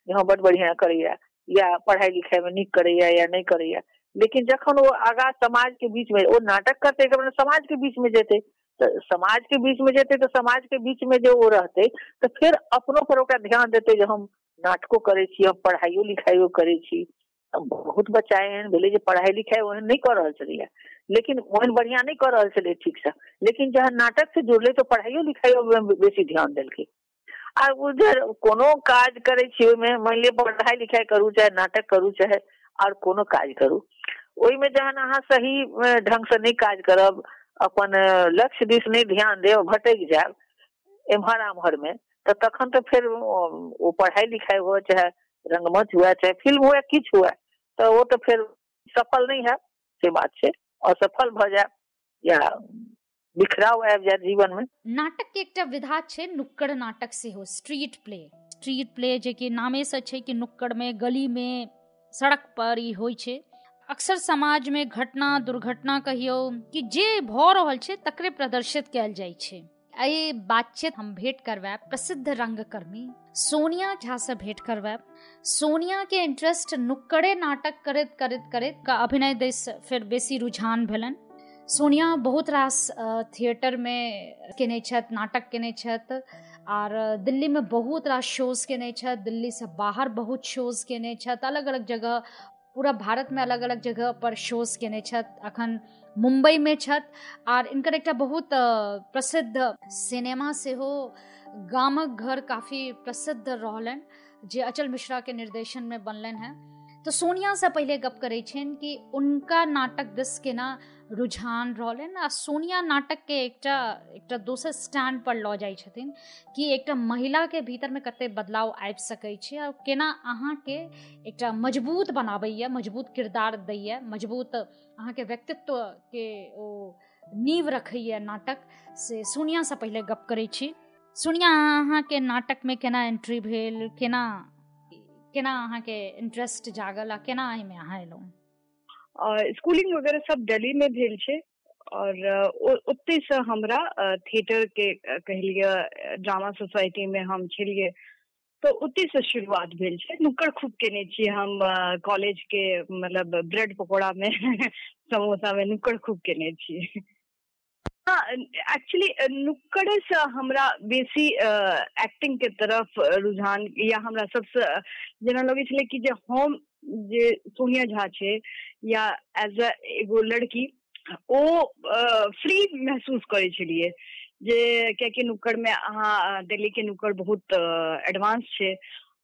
हँ बड बढ़िया करैया या पढ़ाई लिखाई में नीक करैया या नहीं करैया लेकिन जखन वो आगा समाज के बीच में, वो नाटक करते समाज के बीच में जेते तो समाज के बीच में जेते तो समाज के बीच में जो वो रहते तो फिर अपनों पर ध्यान देते जो हम नाटको करे हम पढ़ाइयो लिखाइयो करे बहुत बच्चा एहन भेले जे पढ़ाई लिखाई ओहन नहीं कर रहल छलिए, लेकिन ओहन बढ़िया नहीं कर रहल छलिए ठीक से लेकिन जहाँ नाटक से जुड़ले तो पढ़ाइयो लिखाइयो में बेसी ध्यान देलकै। आ उधर कोनो काज करे छी ओहिमे, मान लिअ पढ़ाई लिखाई करू, चाहे नाटक करू, चाहे और कोनो काज करू ओहिमे जहन अहाँ सही ढंग से नहीं काज करब, अपन लक्ष्य दिस नहीं ध्यान देब, भटक जायब, एम्हर आम्हर में तो तखन तो फिर वो पढ़ाई लिखाई हो चाहे रंगमंच हुआ चाहे फ़िल्म हुआ किछ हुआ तो वो तो फिर सफल नहीं है से बात छै, असफल भ जाए या बिखराव जाए जीवन में नाटक के एकटा विधा छै, नुक्कड़ नाटक सेहो, स्ट्रीट प्ले। स्ट्रीट प्ले जे कि नामे से छै कि नुक्कड़ में गली में सड़क पर ई होइ छै। अक्सर समाज में घटना, दुर्घटना कहियो कि जे भऽ रहल तकरे प्रदर्शित कयल जाइ छै। एहि बातचीत हम भेंट करवाएब प्रसिद्ध रंगकर्मी सोनिया झा से भेंट करवाएब। सोनिया के इंटरेस्ट नुक्कड़े नाटक करैत करैत करैत का अभिनय दिस फिर बेसी रुझान भेलन। सोनिया बहुत रास थिएटर में केने छथि, नाटक केने छथि, आर दिल्ली में बहुत रास शोज़ केने छथि, दिल्ली से बाहर बहुत शोज़ केने छथि अलग अलग जगह पूरा भारत में अलग अलग जगह पर शोज़ केने छत अखन मुंबई में छत आर इनकर एक बहुत प्रसिद्ध सिनेमा से हो गामक घर काफ़ी प्रसिद्ध रहलन, जे अचल मिश्रा के निर्देशन में बनलन है। तो सोनिया से पहले गप करे छन कि उनका नाटक दिस केना रुझान रहलन आ सोनिया नाटक के एकटा एकटा दोसर स्टैंड पर लऽ जाइ छथिन कि के भीतर में कते बदलाव आबि सकै छै आ केना अहाँ के एकटा मज़बूत बनाबैया, मज़बूत किरदार दैया, मज़बूत अहाँ के व्यक्तित्व के ओ नींव रखैया नाटक, से सोनिया से पहले गप करै छी। सोनिया अहाँके नाटक में केना एंट्री भेल, केना केना अहाँके इंटरेस्ट जागल आ केना एहिमे अहाँ एलहुँ? स्कूलिंग वगैरह सब दिल्ली में भेल छै, और ओते से हमरा थिएटर के कहलिए ड्रामा सोसाइटी में हम छलिए तो ओते से शुरुआत भेल छै। नुक्कड़ खूब केने छी हम कॉलेज के मतलब ब्रेड पकौड़ा में समोसा में नुक्कड़ खूब केने एक्चुअली नुक्कड़ से हमरा बेसी एक्टिंग के तरफ़ रुझान या हमरा सबसे जेना लगे छले कि जे हम जे सोनिया झा छै या एज अ एगो लड़की, ओ फ्री महसूस करे छलिए जे कियाकि नुक्कड़ में अहाँ दिल्ली के नुक्कड़ बहुत एडवांस छै।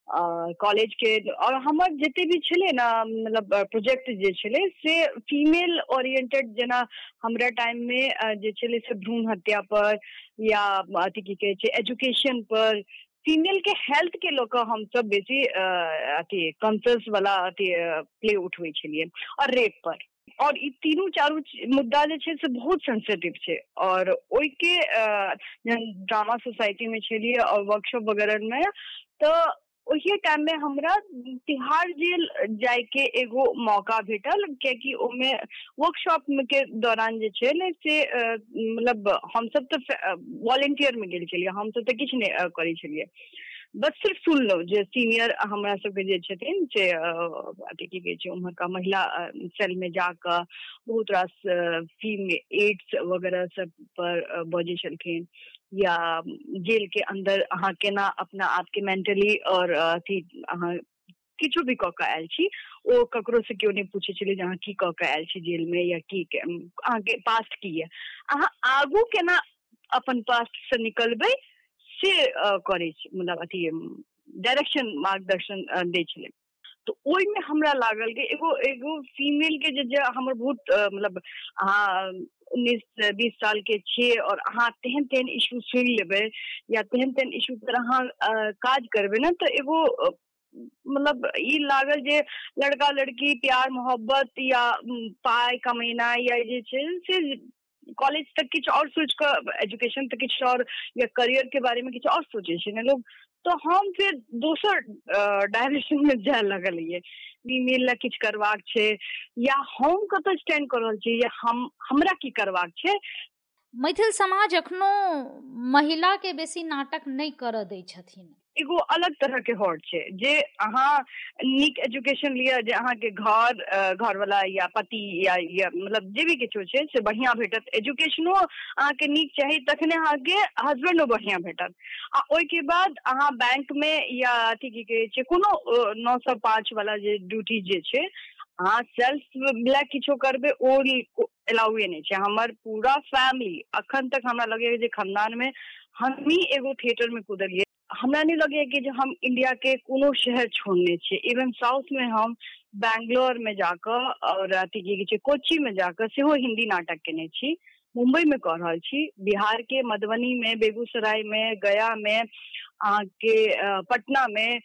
कॉलेज के और हमर जते भी छले ना मतलब प्रोजेक्ट जे छले, से फीमेल ओरिएंटेड जेना हमरा टाइम में जे छले से भ्रूण हत्या पर या अथी की कहे छै एजुकेशन पर फीमेल के हेल्थ के लोक हम सब बेसी अथी कंसर्स वाला अथी प्ले उठवे छलिए और रेप पर। और ई तीनू चारू मुद्दा जे छै से बहुत सेंसिटिव छै और ओइ के ड्रामा सोसाइटी में छलिए और वर्कशॉप वगैरह में तो ओही टाइम में हमरा तिहाड़ जेल जाय के एगो मौका भेटल कियाकि ओमे वर्कशॉप के दौरान जे छै ने से मतलब हम सब तऽ वॉलेंटियर में गेल छलियै हम सब तऽ किछु नहि करै छलियै। बस सिर्फ़ सुनलहुँ जे सीनियर हमरा सबके जे छथिन अ, अथी की कहै छै उम्हरका महिला सेल में जाकऽ बहुत रास फीम एड्स वगैरह सब पर बजै छलखिन। या जेल के अंदर अहाँ केना अपना आप के मेंटली और अथी अहाँ किछो भी कऽ कऽ आयल छी ओ ककरो से केओ नहि पूछे छलै जे अहाँ की कऽ कऽ आयल छी जेल में या की के- अहाँके पास्ट की यऽ अहाँ आगू केना अपन पास्ट से निकलबै, से करै छै मतलब अथी डायरेक्शन मार्गदर्शन दै छलै तो ओहिमे हमरा लागल कि एगो एगो फीमेल के जे जे हमर बहुत मतलब अहाँ उन्नीस, बीस साल के छियै और अहाँ तेहन तेहन इशू सुनि लेबै या तेहन तेहन इशू पर अहाँ काज करबै ने तऽ एगो मतलब ई लागल जे लड़का लड़की प्यार, मोहब्बत या पाइ कमेना या जे छै, से कॉलेज तक किछु और सोच कऽ एजुकेशन तक किछु और या करियर के बारे में किछु और सोचे छै ने लोग। तो हम फिर दोसर डायरेक्शन में जाय लगलियै। मिल ला किछु करबाक छै, या हम कतऽ स्टैंड कर रहल या हम, हमरा की करबाक छै? मैथिल समाज अखनो महिला के बेसी नाटक नहीं कर दै छथिन। एगो अलग तरह के हॉट छै। जे अहाँ नीक एजुकेशन लिअ जे अहाँके घर अ, घरवाला या पति या, या मतलब जे भी किछो छै से बढ़िया भेटत। एजुकेशनो अहाँके नीक चाही तखने अहाँके हस्बैंडो बढ़िया भेटत। आ के बाद अहाँ बैंक में या अथी की कहै छै कोनो नौ सौ पाँच वाला जे ड्यूटी जे छै अहाँ सेल्फ ब्लैक किछो करबै ओ एलाउए नहि छै। हमर पूरा फैमिली अखन तक हमरा लगे जे खानदान में हम ही एगो थिएटर में कूदलियै। हमरा नहीं लगे कि जे हम इंडिया के कोनो शहर छोड़ने छियै इवन साउथ में हम बैंगलोर में जाकर और अथी की कहै छै कोच्चि में जाकर सेहो हिंदी नाटक केने छी। मुंबई में कऽ रहल छी। बिहार के मधुबनी में बेगूसराय में गया में अहाँके अ, पटना में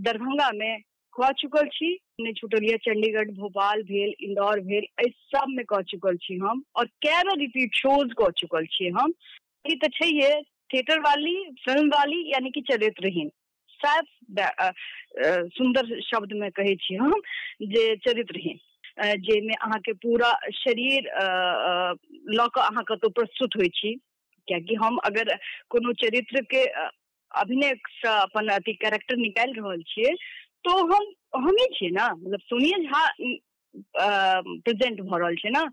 दरभंगा में कऽ चुकल छी। नहि छूटल यऽ चंडीगढ़ भोपाल भेल इंदौर भेल एहि सब में कऽ चुकल छी हम। और कए बेर रिपीट शोज़ कह चुकल छी हम। ई तऽ छैहे थिएटर वाली, फ़िल्म वाली, यानी कि चरित्रहीन। साफ़ सुंदर शब्द में कहे छी हम जे चरित्रहीन। जाहिमे अहाँके पूरा शरीर लऽ कऽ अहाँ कतौ प्रस्तुत होइ छी। कियाकि हम अगर कोनो चरित्र के अभिनय से अपन अथी कैरेक्टर निकालि रहल छियै तो हम, हमी छियै ना। मतलब सोनिया झा प्रेजेंट भऽ रहल छै ना।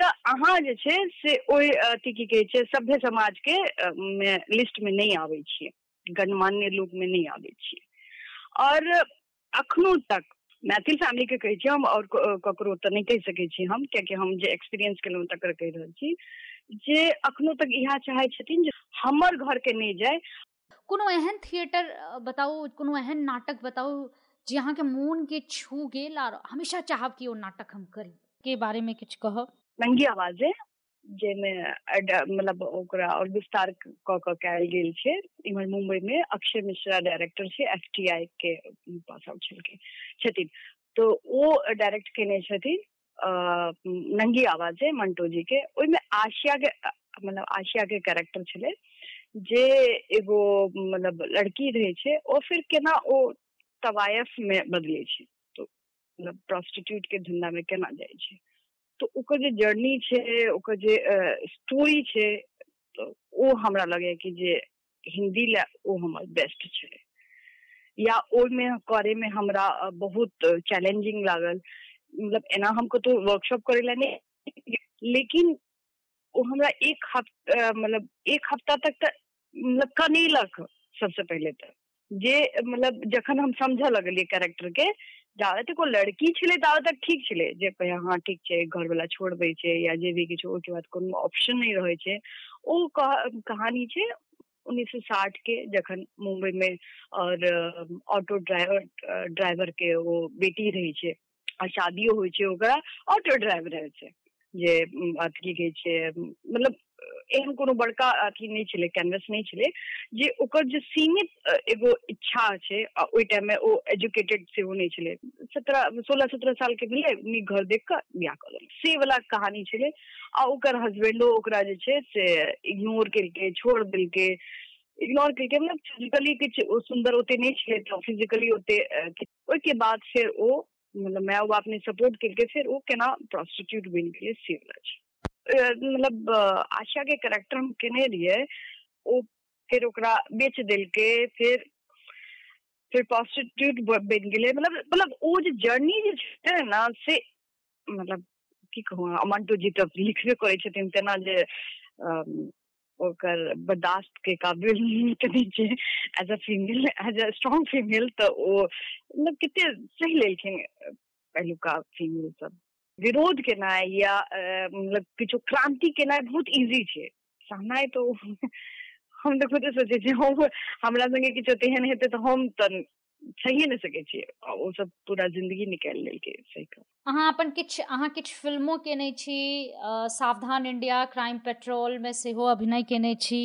तऽ अहाँ जे छै, से ओहि अथी की कहै छै, सभ्य समाज के लिस्ट में नहीं आबै छियै। गणमान्य लोक में नहीं आबै छियै। और अखनो तक, मैथिल फैमिली के कहै छी हम, और ककरो तऽ नहीं कहि सकै छी हम, कियाकि हम जे एक्सपीरियंस केलहुँ तकर कहि रहल छी, जे अखनो तक इएह चाहै छथिन जे हमर घर के नहीं जाय कोनो एहन थिएटर बताउ, कोनो एहन नाटक बताउ, जे अहाँके मोन के छू गेल और हमेशा चाहब कि ओ नाटक हम करी। के बारे में किछु कहब? नंगी आवाजे जाहिमे मतलब ओकरा और विस्तार कऽ कऽ कयल गेल छै इम्हर मुंबई में अक्षय मिश्रा डायरेक्टर छै एफ़ टी आई के पास आउट छथिन तो ओ डायरेक्ट केने छथिन अ, नंगी आवाजे मंटो जी के ओहिमे आशिया के मतलब आशिया के कैरेक्टर छलै जे एगो मतलब लड़की रहै छै ओ फिर केना ओ तवायफ में बदलै छै तो मतलब प्रोस्टिट्यूट के धंधा में केना जाइ छै तो ओकर जे जर्नी छै ओकर जे स्टोरी छै तऽ ओ हमरा लगैया कि जे हिंदी लए ओ हमर बेस्ट छै। या ओहिमे करे में हमरा बहुत चैलेंजिंग लागल। मतलब एना हम कतौ वर्कशॉप करे ला लेकिन ओ हमरा एक हफ़्ता मतलब एक हफ़्ता तक तऽ मतलब कनेलक सबसे पहले तक जे मतलब जखन हम समझ लगलियै कैरेक्टर के जाबे तक ओ लड़की छलै ताबे तक ठीक छलै। जे कहे हाँ ठीक छै घर वाला छोड़बै छै, या जे भी किछु, ओहिके बाद कोनो ऑप्शन नहीं रहै छै। ओ कह- कहानी छै उन्नीस सौ साठ के, जखन मुंबई में और ऑटो ड्राइवर ड्राइवर के वो बेटी रहै छै, आ शादियो होइ छै ओकरा ऑटो ड्राइवर छै। जे, अथी की कहै छै मतलब एहन कोनो बड़का अथी नहीं छलै कैनवस नहीं छलै, जे ओकर जे सीमित एगो इच्छा छै, आ ओहि टाइम में ओ एजुकेटेड सेहो नहीं छलै। सत्रह सोलह सत्रह साल के भेलै नीक घर देख कऽ बियाह कऽ देलकै से वाला कहानी छलै, आ ओकर हस्बैंडो ओकरा जे छै, से इग्नोर केलकै, छोड़ देलकै। इग्नोर केलकै मतलब फिजिकली किछु सुन्दर ओते नहि छलै, तऽ फिजिकली ओते ओहिके बाद फेर ओ मतलब माय बाप ने सपोर्ट केलकै, फेर ओ केना प्रोस्टिट्यूट बनि गेलै, से वला मतलब आशा के कैरेक्टर हम केने रहियै ओ फिर ओकरा बेच देलकै फिर फिर प्रोस्टिट्यूट बन गेलै। मतलब मतलब ओ जे जर्नी जे छै ने, से मतलब की कहू, अमंटो जी तऽ लिखबे करै छथिन तेना जे ओकर बर्दाश्त के काबिल नहि छै as a female as a strong female तऽ ओ मतलब कते सही लेलखिन पहिलुका फीमेल सब। विरोध केनाइ या मतलब किछो क्रांति केनाइ बहुत इजी छै। सहनाइ तो हम तऽ खुदे सोचे छियै हम हमरा संगे किछो तेहन हेतै तऽ हम तऽ सहिए नहि सकै छियै। ओ सब पूरा ज़िंदगी निकालि लेलकै सही कह। अहाँ अपन किछु अहाँ किछु फिल्मो केने छी सावधान इंडिया क्राइम पेट्रोल मे सेहो अभिनय केने छी।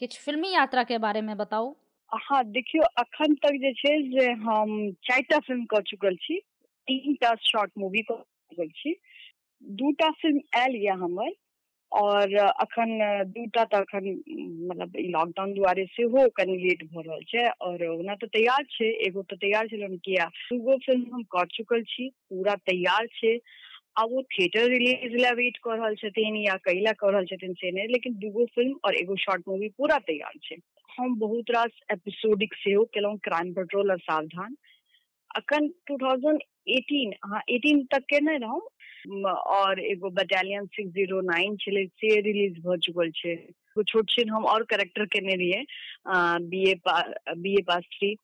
किछु फिल्मी यात्रा के बारे में बताउ। हाँ देखियो अखन तक जे छै जे हम चारिटा फ़िल्म कऽ चुकल छी। तीनटा शॉर्ट मूवी कऽ छी दूटा फ़िल्म आयल यऽ हमर, और अखन दूटा तऽ अखन मतलब लॉकडाउन दुआरे सेहो कनि लेट भऽ रहल छै, और ओना तऽ तैयार छै, एगो तऽ तैयार छलै किया, दूगो फ़िल्म हम कऽ चुकल छी, पूरा तैयार छै आब वो थिएटर रिलीज़ ला वेट कऽ रहल छथिन या कई ला कऽ रहल छथिन से नहि लेकिन दूगो फ़िल्म और एगो शॉर्ट मूवी पूरा तैयार छै। हम बहुत रास एपिसोडिक सेहो केलहुँ क्राइम पेट्रोल और सावधान अखन 2018 हाँ 18 तक केने रहौं। म, और एगो बटालियन 609 छलै से रिलीज़ भऽ चुकल छै। छोट छिन हम और कैरेक्टर केने रहियै BA BA pass three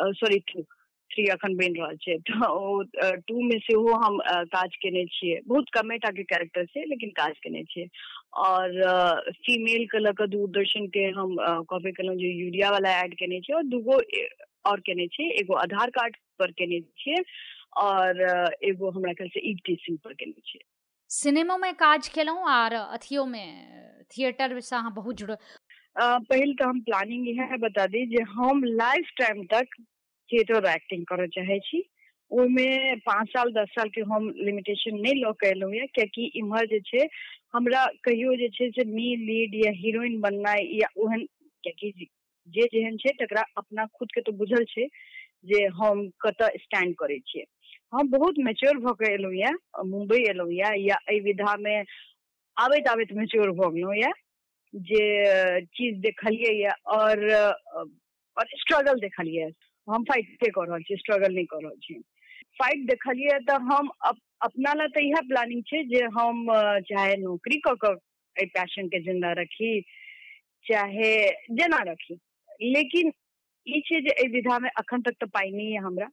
sorry two three अखन बनि रहल छै। तऽ ओ टू मे सेहो हम काज केने छियै। बहुत कमे टा के कैरेक्टर छै लेकिन काज केने छियै। और फीमेल के लऽ दूरदर्शन के हम कहबे केलहुँ जे यूरिया वाला एड केने छियै और दूगो और केने छियै। एगो आधार कार्ड पर केने छियै और एगो हमरा ख्याल से ई टी पर केने छियै सिनेमो में काज केलहुँ आर अथियो में थिएटर से अहाँ बहुत जुड़। पहिल तऽ हम प्लानिंग इएह बता दी जे हम लाइफ टाइम तक थिएटर एक्टिंग करऽ चाहे छी। ओहिमे पाँच साल दस साल के हम लिमिटेशन नहि लऽ के एलहुँ यए कियाकि इम्हर जे छै हमरा कहियो जे छै से मीन लीड या हीरोइन बननाइ या ओहन कियाकि जे जेहन छै तकरा अपना खुद के तो बुझल छै। जे हम कतऽ स्टैंड करै छियै। हम बहुत मेच्योर भऽ के एलहुँ यए मुम्बई एलहुँ यए या एहि विधामे आबैत आबैत मेच्योर भऽ गेलहुँ यए जे चीज़ देखलियै यए और और स्ट्रगल देखलियै। हम फाइट कऽ रहल छी स्ट्रगल नहि कऽ रहल छी। फाइट देखलियै तऽ हम अप- अपना ला तऽ इएह प्लानिंग छै जे हम, चाहे नौकरी कऽ कऽ एहि पैशन के ज़िंदा रखी, चाहे जेना रखी। लेकिन छै जे अखन तक तऽ पाइ नहि यऽ हमरा।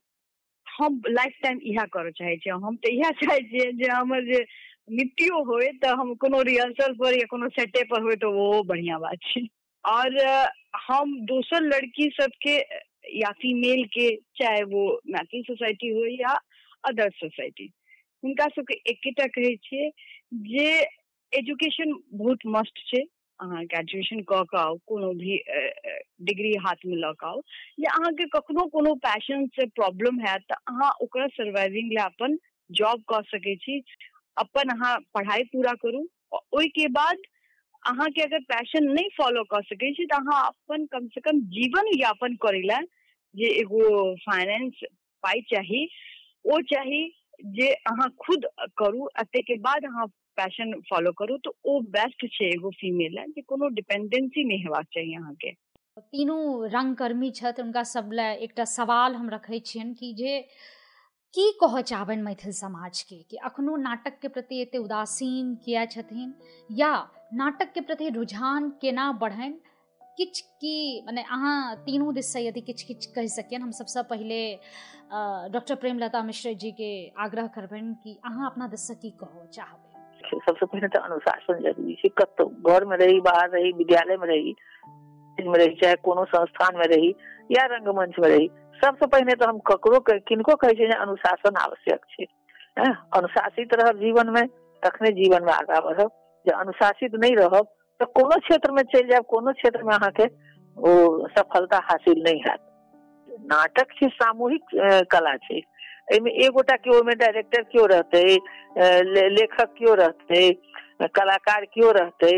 हम लाइफ टाइम इएह करऽ चाहै हम तऽ इएह चाहै हमर मृत्यु होय तऽ हम कोनो रिहर्सल पर या कोनो सेटे पर होय तऽ वो बढ़िया बात छै। और हम दोसर लड़की सबके, या फीमेल के, चाहे वो मैथिल सोसाइटी हो या अदर सोसाइटी हुनका सबके एकेटा कहै जे एजुकेशन बहुत मस्ट छै। अहाँ ग्रेजुएशन कऽ कऽ आउ, कोनो भी डिग्री हाथ में लऽ कऽ आउ जे अहाँके कखनो कोनो पैशन से प्रॉब्लम हैत तऽ अहाँ ओकरा सर्वाइविंग लए अपन जॉब कऽ सकै छी, अपन अहाँ पढ़ाई पूरा करू ओहिके बाद अहाँके अगर पैशन नहि फॉलो कऽ सकै छी, तऽ अहाँ अपन कम से कम जीवन यापन करै लए जे एगो फाइनेंस पाइ चाही, ओ चाही जे अहाँ खुद करू, आ ताहिके बाद अहाँ पैशन फॉलो करू तऽ ओ बेस्ट छै एगो फीमेल लए जे कोनो डिपेंडेंसी नहि हेबाक चाही अहाँके तीनू रंगकर्मी छथि हुनका सब लए एकटा सवाल हम रखै छियनि कि जे की कहऽ चाहबनि मैथिल समाजके कि अखनो नाटकके प्रति एते उदासीन किया छथिन, या नाटकके प्रति रुझान केना बढ़नि? किछु की, मने अहाँ तीनू दिससँ यदि किछु किछु कहि सकियनि, हम सबसँ पहिले डॉक्टर प्रेमलता मिश्र जीके आग्रह करबनि कि अहाँ अपना दिससँ की कहऽ चाहबै? सबसे पहले तो अनुशासन ज़रूरी छै कतौ घर में रही, बाहर रही, विद्यालय में रही में रही, चाहे कोनो संस्थान में रही या रंगमंच में रही, सबसे पहिने तो हम ककरो किनको कहै छै अनुशासन आवश्यक छै। अनुशासित रहब जीवन में, तखने जीवन में आगा बढ़ब। जे अनुशासित नहीं रहब तो कोनो क्षेत्र में चल जायब, कोनो क्षेत्र में अहाँके ओ सफलता हासिल नहीं हैत नाटक छै, सामूहिक कला एहिमे एगोटा के ओहिमे डायरेक्टर क्यों रहते? लेखक क्यों रहते? कलाकार क्यों रहते?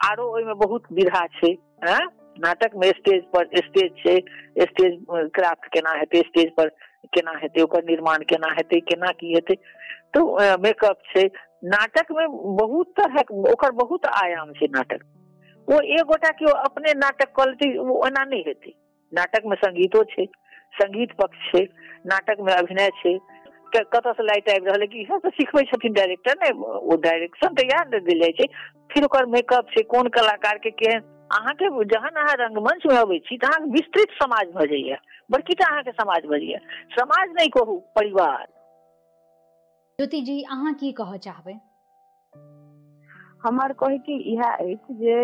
आरो ओहिमे बहुत विधा छै। नाटक में स्टेज पर, स्टेज छै। स्टेज क्राफ्ट केना हेतै? स्टेज पर केना हेतै? ओकर निर्माण केना हेतै? केना की हेतै? तो मेकअप छै। नाटक में बहुत तरहक, ओकर बहुत आयाम छै नाटक। ओ एक गोटा केओ अपने नाटक ओ ओना नहि हेतै। नाटक में संगीतो संगीत पक्ष छै नाटक में अभिनय छै। क- कतऽ से लाइट आबि रहल है कि इहो तऽ सिखबै छथिन डायरेक्टर ने ओ डायरेक्शन तऽ इएह ने देल जाइ छै। फिर ओकर मेकअप छै कोन कलाकार के केहन अहाँके जहन अहाँ रंगमंच में अबै छी तऽ अहाँके विस्तृत समाज भऽ जाइए बड़कीटा अहाँके समाज भऽ जाइए समाज नहि कहू परिवार। ज्योति जी अहाँ की कहऽ चाहबै? हमर कहे के इएह अछि जे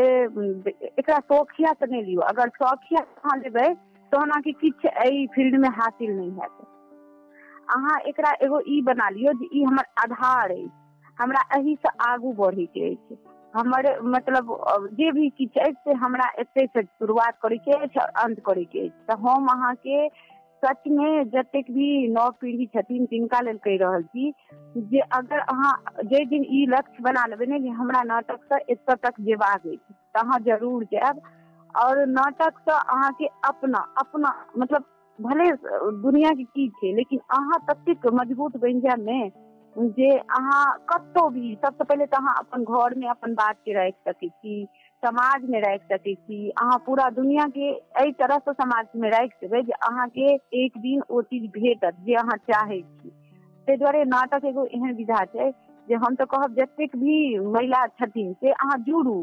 एकरा शौखिया से नहि लियौ। अगर शौखिया अहाँ लेबै अहाँके किछु एहि फ़ील्ड में हासिल नहीं हैत अहाँ एकरा एगो ई बना लियौ जे ई हमर आधार अछि। हमरा एहि से आगू बढ़े के अछि। हमर मतलब जे भी किछु अछि, से हमरा एते से शुरुआत करे के अछि और अंत करे के अछि। तऽ हम अहाँके सच में जतेक भी नव पीढ़ी छथिन तिनका लेल कहि रहल छी, जे अगर अहाँ जे दिन ई लक्ष्य बना लेबै ने जे हमरा नाटक से एतऽ तक जेबाक अछि, तऽ अहाँ ज़रूर जायब। और नाटक से अहाँके अपना अपना मतलब भले दुनिया के की छै लेकिन अहाँ ततेक मज़बूत बन जायब ने जे अहाँ कतौ भी सबसे पहले तो अहाँ अपन घर में अपन बात के राखि सकै छी समाज में राखि सकै छी अहाँ पूरा दुनिया के एहि तरह से समाज में राखि देबै जे अहाँके एक दिन ओ चीज़ भेटत, जे अहाँ चाहै छी ताहि दुआरे नाटक एगो एहन विधा छै, जे हम तऽ कहब जतेक भी महिला छथिन, से अहाँ जुड़ू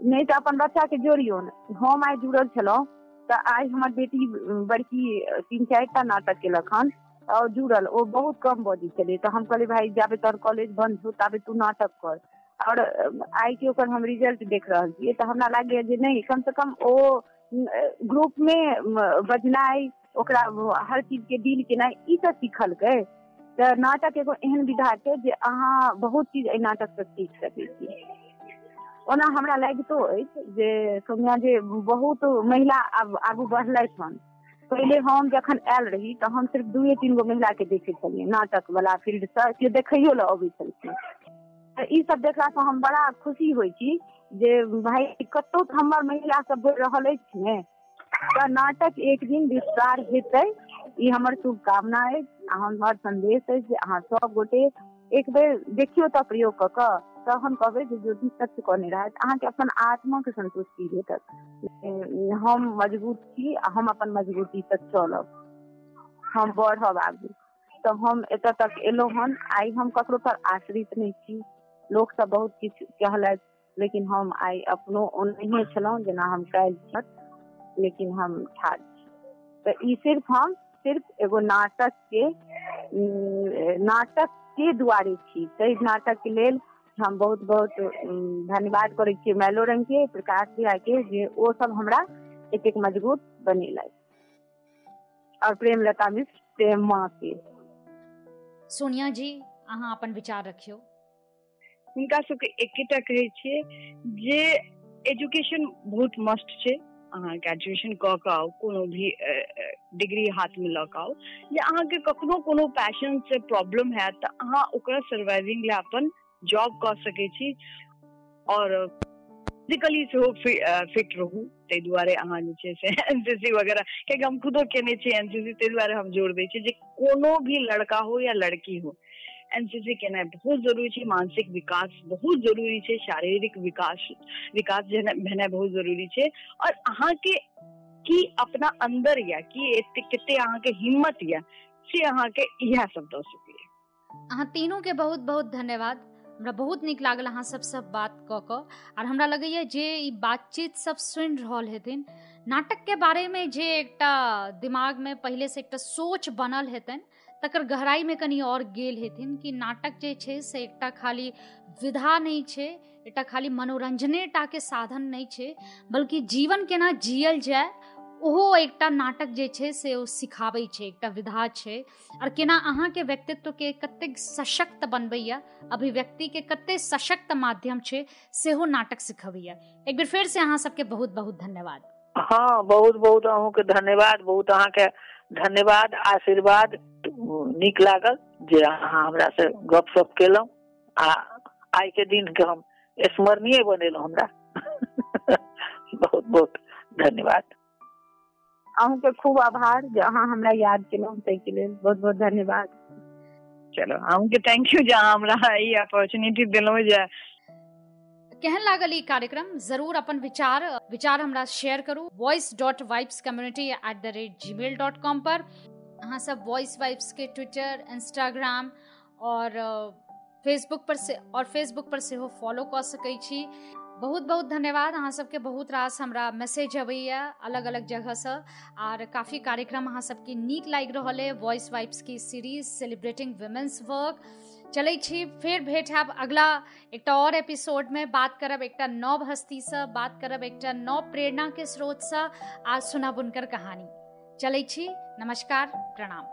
नहि तो अपन बच्चा के जोड़ियौ हम आइ जुड़ल छलहुँ तो आइ हमर बेटी बड़की तीन चार नाटक केलक हन, और जुड़ल, ओ बहुत कम बजै छलै। तऽ हम कहलियै, भाई जाबे तोहर कॉलेज बंद हो ताबे तू नाटक कर। और आई के हम रिज़ल्ट देख रहा छियै, तऽ हमरा लागैए जे नहीं, कम से कम ओ ग्रुप में बजनाइ, ओकरा हर चीज़ के डील केनाइ, ई सब सिखलकै। तऽ नाटक एगो एहन विधा छै जे अहाँ बहुत चीज़ एहि नाटक से सीख सकै छी ओना हमरा लागितो अछि जे सोनिया जे, बहुत महिला आब आगू बढ़लथि हन। पहिले हम जखन आयल रही तऽ हम सिर्फ़ दुए तीन गो महिला के देखे छलियै नाटक वाला फ़ील्ड से देखैयो लए अबै छलखिन। तऽ ई सब देखलासँ हम बड़ा खुशी होइ छी जे भाई कतौ हमर महिला सब बढ़ि रहल अछि ने तऽ नाटक एक दिन विस्तार हेतै, ई हमर शुभकामना अछि, आ हमर संदेश अछि जे अहाँ सब गोटे एक बेर देखियौ तऽ प्रयोग कऽ कऽ। तहन कहबै जे ज्योति सत्य कहने रहत अहाँके अपन आत्मा के संतुष्टि भेटत हम मज़बूत छी आ हम अपन मजबूती तक चलब। हम बढ़ब आगू तऽ हम एतऽ तक एलहुँ हन, आइ हम ककरो पर आश्रित नहि छी। लोक सब बहुत किछु कहलथि, लेकिन हम आइ अपनो ओनाहिए छलहुँ जेना हम काल्हि छथि लेकिन हम ठाढ़ छी। तऽ ई सिर्फ़ हम, सिर्फ़ एगो नाटक के नाटक के दुआरे छी। ताहि नाटक के लेल हम बहुत बहुत धन्यवाद करै छियै मैलो रंग के प्रकाश भैया के जे ओ सब हमरा एतेक मज़बूत बनेलथि। और प्रेमलता मिश्र प्रेम माँ के सोनिया जी अहाँ अपन विचार रखियौ। हुनका सबके एकेटा कहै छियै जे एजुकेशन बहुत मस्ट छै। अहाँ ग्रेजुएशन कऽ कऽ आउ कोनो भी डिग्री हाथ में लऽ कऽ आउ। जे अहाँके कखनो कोनो पैशन से प्रॉब्लम हैत तऽ अहाँ ओकरा सर्वाइविंग लए अपन जॉब कऽ सकै छी। और फिजिकली सेहो फिट रहू। ताहि दुआरे अहाँ जे छै से एनसीसी वगैरह, कियाकि हम खुदो केने छी एनसीसी ताहि दुआरे हम ज़ोर दै छी जे कोनो भी लड़का हो या लड़की हो एनसीसी केनाइ बहुत ज़रूरी छै। मानसिक विकास बहुत ज़रूरी छै। शारीरिक विकास विकास भेनाइ बहुत ज़रूरी छै। और अहाँके की अपना अंदर या, की कते अहाँके हिम्मत या, से अहाँके इएह सब दऽ सकैए। अहाँ तीनों के बहुत बहुत धन्यवाद। हमरा बहुत नीक लागल अहाँ सब सब बात कऽ कऽ, आर हमरा लगैए जे ई बातचीत सब सुनि रहल हेथिन नाटक के बारे में जे एकटा दिमाग में पहले से एकटा सोच बनल हेतनि, तकर गहराई में कनी और गेल हेथिन कि नाटक जे छै से एकटा खाली विधा नहि छै, एकटा खाली मनोरंजने टा के साधन नहि छै, बल्कि जीवन केना जियल जाय ओहो, एकटा नाटक जे छै, से ओ सिखाबै छै, एकटा विधा छै। और केना व्यक्तित्व के कतेक सशक्त बनबैया अभिव्यक्ति के कते सशक्त माध्यम छै, सेहो नाटक सिखबैया। एक बेर फेर से अहाँ सबके बहुत बहुत धन्यवाद। हाँ बहुत बहुत अहूँके धन्यवाद, बहुत अहाँके धन्यवाद, आशीर्वाद। नीक लागल जे अहाँ हमरा से गप सप केलहुँ, आ आइ के दिन के हम स्मरणीय बनेलहुँ हमरा। बहुत बहुत धन्यवाद। अहूँके खूब आभार। जे अहाँ हमरा याद केलहुँ ताहिके लेल बहुत बहुत धन्यवाद। चलो अहूँके थैंक यू जे हमरा ई अपॉर्चुनिटी दिलहुँ जे केहन लागल ई कार्यक्रम? ज़रूर अपन विचार विचार हमरा शेयर करू। Voice dot vibes community at the rate Gmail dot com पर। अहाँ सब वॉइस वाइब्स के ट्विटर इंस्टाग्राम और फेसबुक पर से और फेसबुक पर सेहो फॉलो कऽ सकै छी। बहुत बहुत धन्यवाद। अहाँ सबके बहुत रास हमरा मैसेज अबैया अलग अलग जगहसँ, आर काफ़ी कार्यक्रम अहाँ सबके नीक लागि रहल अइ वॉइस वाइब्स की सीरीज़ सेलिब्रेटिंग वुमेन्स वर्क चलै छी, फेर भेट हैब अगला एकटा और एपिसोड में। बात करब एकटा नव हस्तीसँ, बात करब एकटा नव प्रेरणा के स्रोतसँ आ सुनब हुनकर कहानी। चलै छी, नमस्कार, प्रणाम।